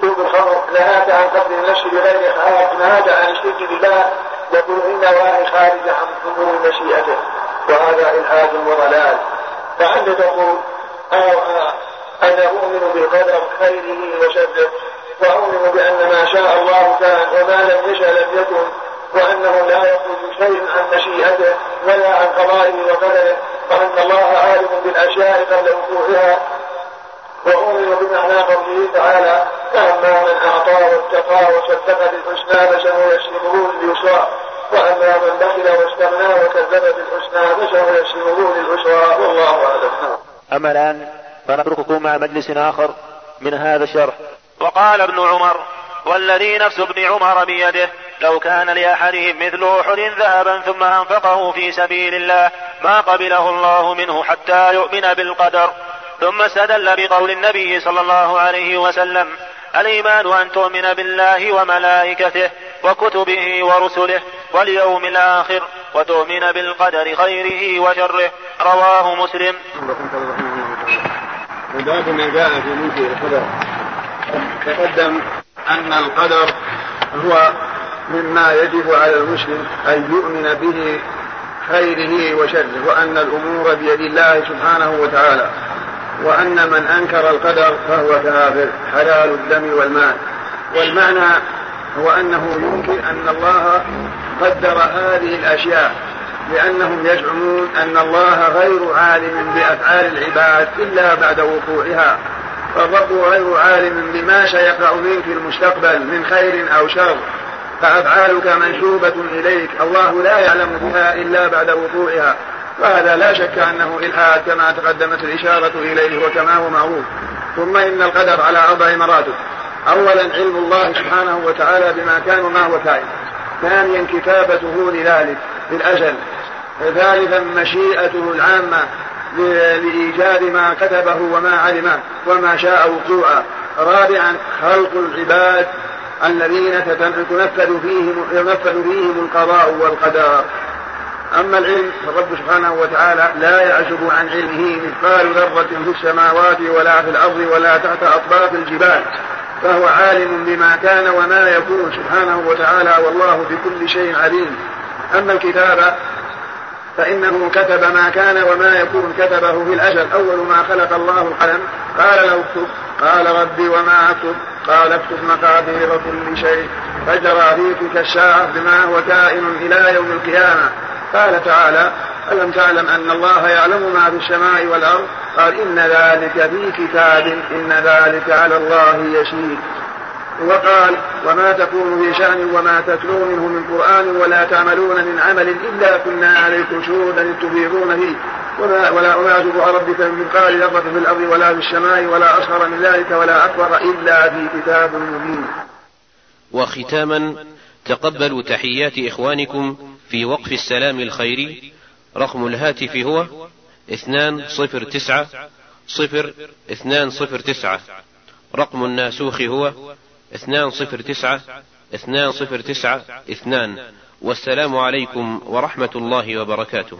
B: شرب الخمر نهاك عن قتل النفس بغير حق نهاك عن الشرك بالله. يقول إن نواهي خارجة عن حضور مشيئته. وهذا إلحاد وضلال. فأنت تقول أنا أؤمن بالقدر خيره وشره وأؤمن بأن ما شاء الله كان وما لم يشأ لم يكن وأنه لا يخرج شيء عن مشيئته ولا عن قضائه وقدره وأن الله عالم بالأشياء قبل وقوعها. وأؤمن بمعنى قوله تعالى فأما من أعطى واتقى وصدق بالحسنى فسنيسره لليسرى. وأما من بخل واستغنى وكذب بالحسنى فسنيسره للعسرى والله أعلم.
I: أما الآن فنترككم مع مجلس آخر من هذا الشرح.
D: وقال ابن عمر والذي نفس ابن عمر بيده لو كان لأحدهم مثل أحد ذهبا ثم أنفقه في سبيل الله ما قبله الله منه حتى يؤمن بالقدر. ثم استدل بقول النبي صلى الله عليه وسلم الإيمان أن تؤمن بالله وملائكته وكتبه ورسله واليوم الآخر وتؤمن بالقدر خيره وشره. رواه مسلم.
B: باب ما جاء في منكر القدر. تقدم أن القدر هو مما يجب على المسلم أن يؤمن به خيره وشره وأن الأمور بيد الله سبحانه وتعالى. وأن من أنكر القدر فهو كافر حلال الدم والمال. والمعنى هو أنه يمكن أن الله قدر هذه الأشياء لأنهم يزعمون أن الله غير عالم بأفعال العباد إلا بعد وقوعها فالرب غير عالم بما سيقع منك في المستقبل من خير أو شر فأفعالك منسوبة إليك الله لا يعلم بها إلا بعد وقوعها وهذا لا شك أنه إلحاد كما تقدمت الإشارة إليه وكما هو معروف ثم إن القدر على أربع مراتب. أولا علم الله سبحانه وتعالى بما كان وما هو كائن. ثانيا كتابته لذلك في الأجل ثالثا مشيئته العامة لإيجاد ما كتبه وما علمه وما شاء وقوعا رابعا خلق العباد الذين تنفذ فيهم ينفذ فيهم القضاء والقدر. أما العلم فالرب سبحانه وتعالى لا يعزب عن علمه مثقال ذرة في السماوات ولا في الأرض ولا تحت أطباق الجبال. فهو عالم بما كان وما يكون سبحانه وتعالى والله بكل شيء عليم. أما الكتابة فإنه كتب ما كان وما يكون كتبه في الأجل. أول ما خلق الله القلم قال له اكتب. قال ربي وما أكتب. قال اكتب مقادير كل شيء. فجرى في تلك بما هو كائن إلى يوم القيامة. قال تعالى ألم تعلم أن الله يعلم ما في السماء والأرض؟ قال إن ذلك في كتاب إن ذلك على الله يسير. وقال وما تكون في شأن وما تتلو منه من قرآن ولا تعملون من عمل إلا كنا عليكم شهودا تفيضون فيه. وما ولا يعزب ربك من مثقال ذرة في الأرض ولا في السماء ولا أصغر من ذلك ولا أكبر إلا في كتاب مبين.
A: وختاما تقبلوا تحيات إخوانكم في وقف السلام الخيري رقم الهاتف هو اثنان صفر تسعة صفر اثنان صفر تسعة. رقم الناسوخ هو اثنان صفر تسعة اثنان صفر تسعة اثنان. والسلام عليكم ورحمة الله وبركاته.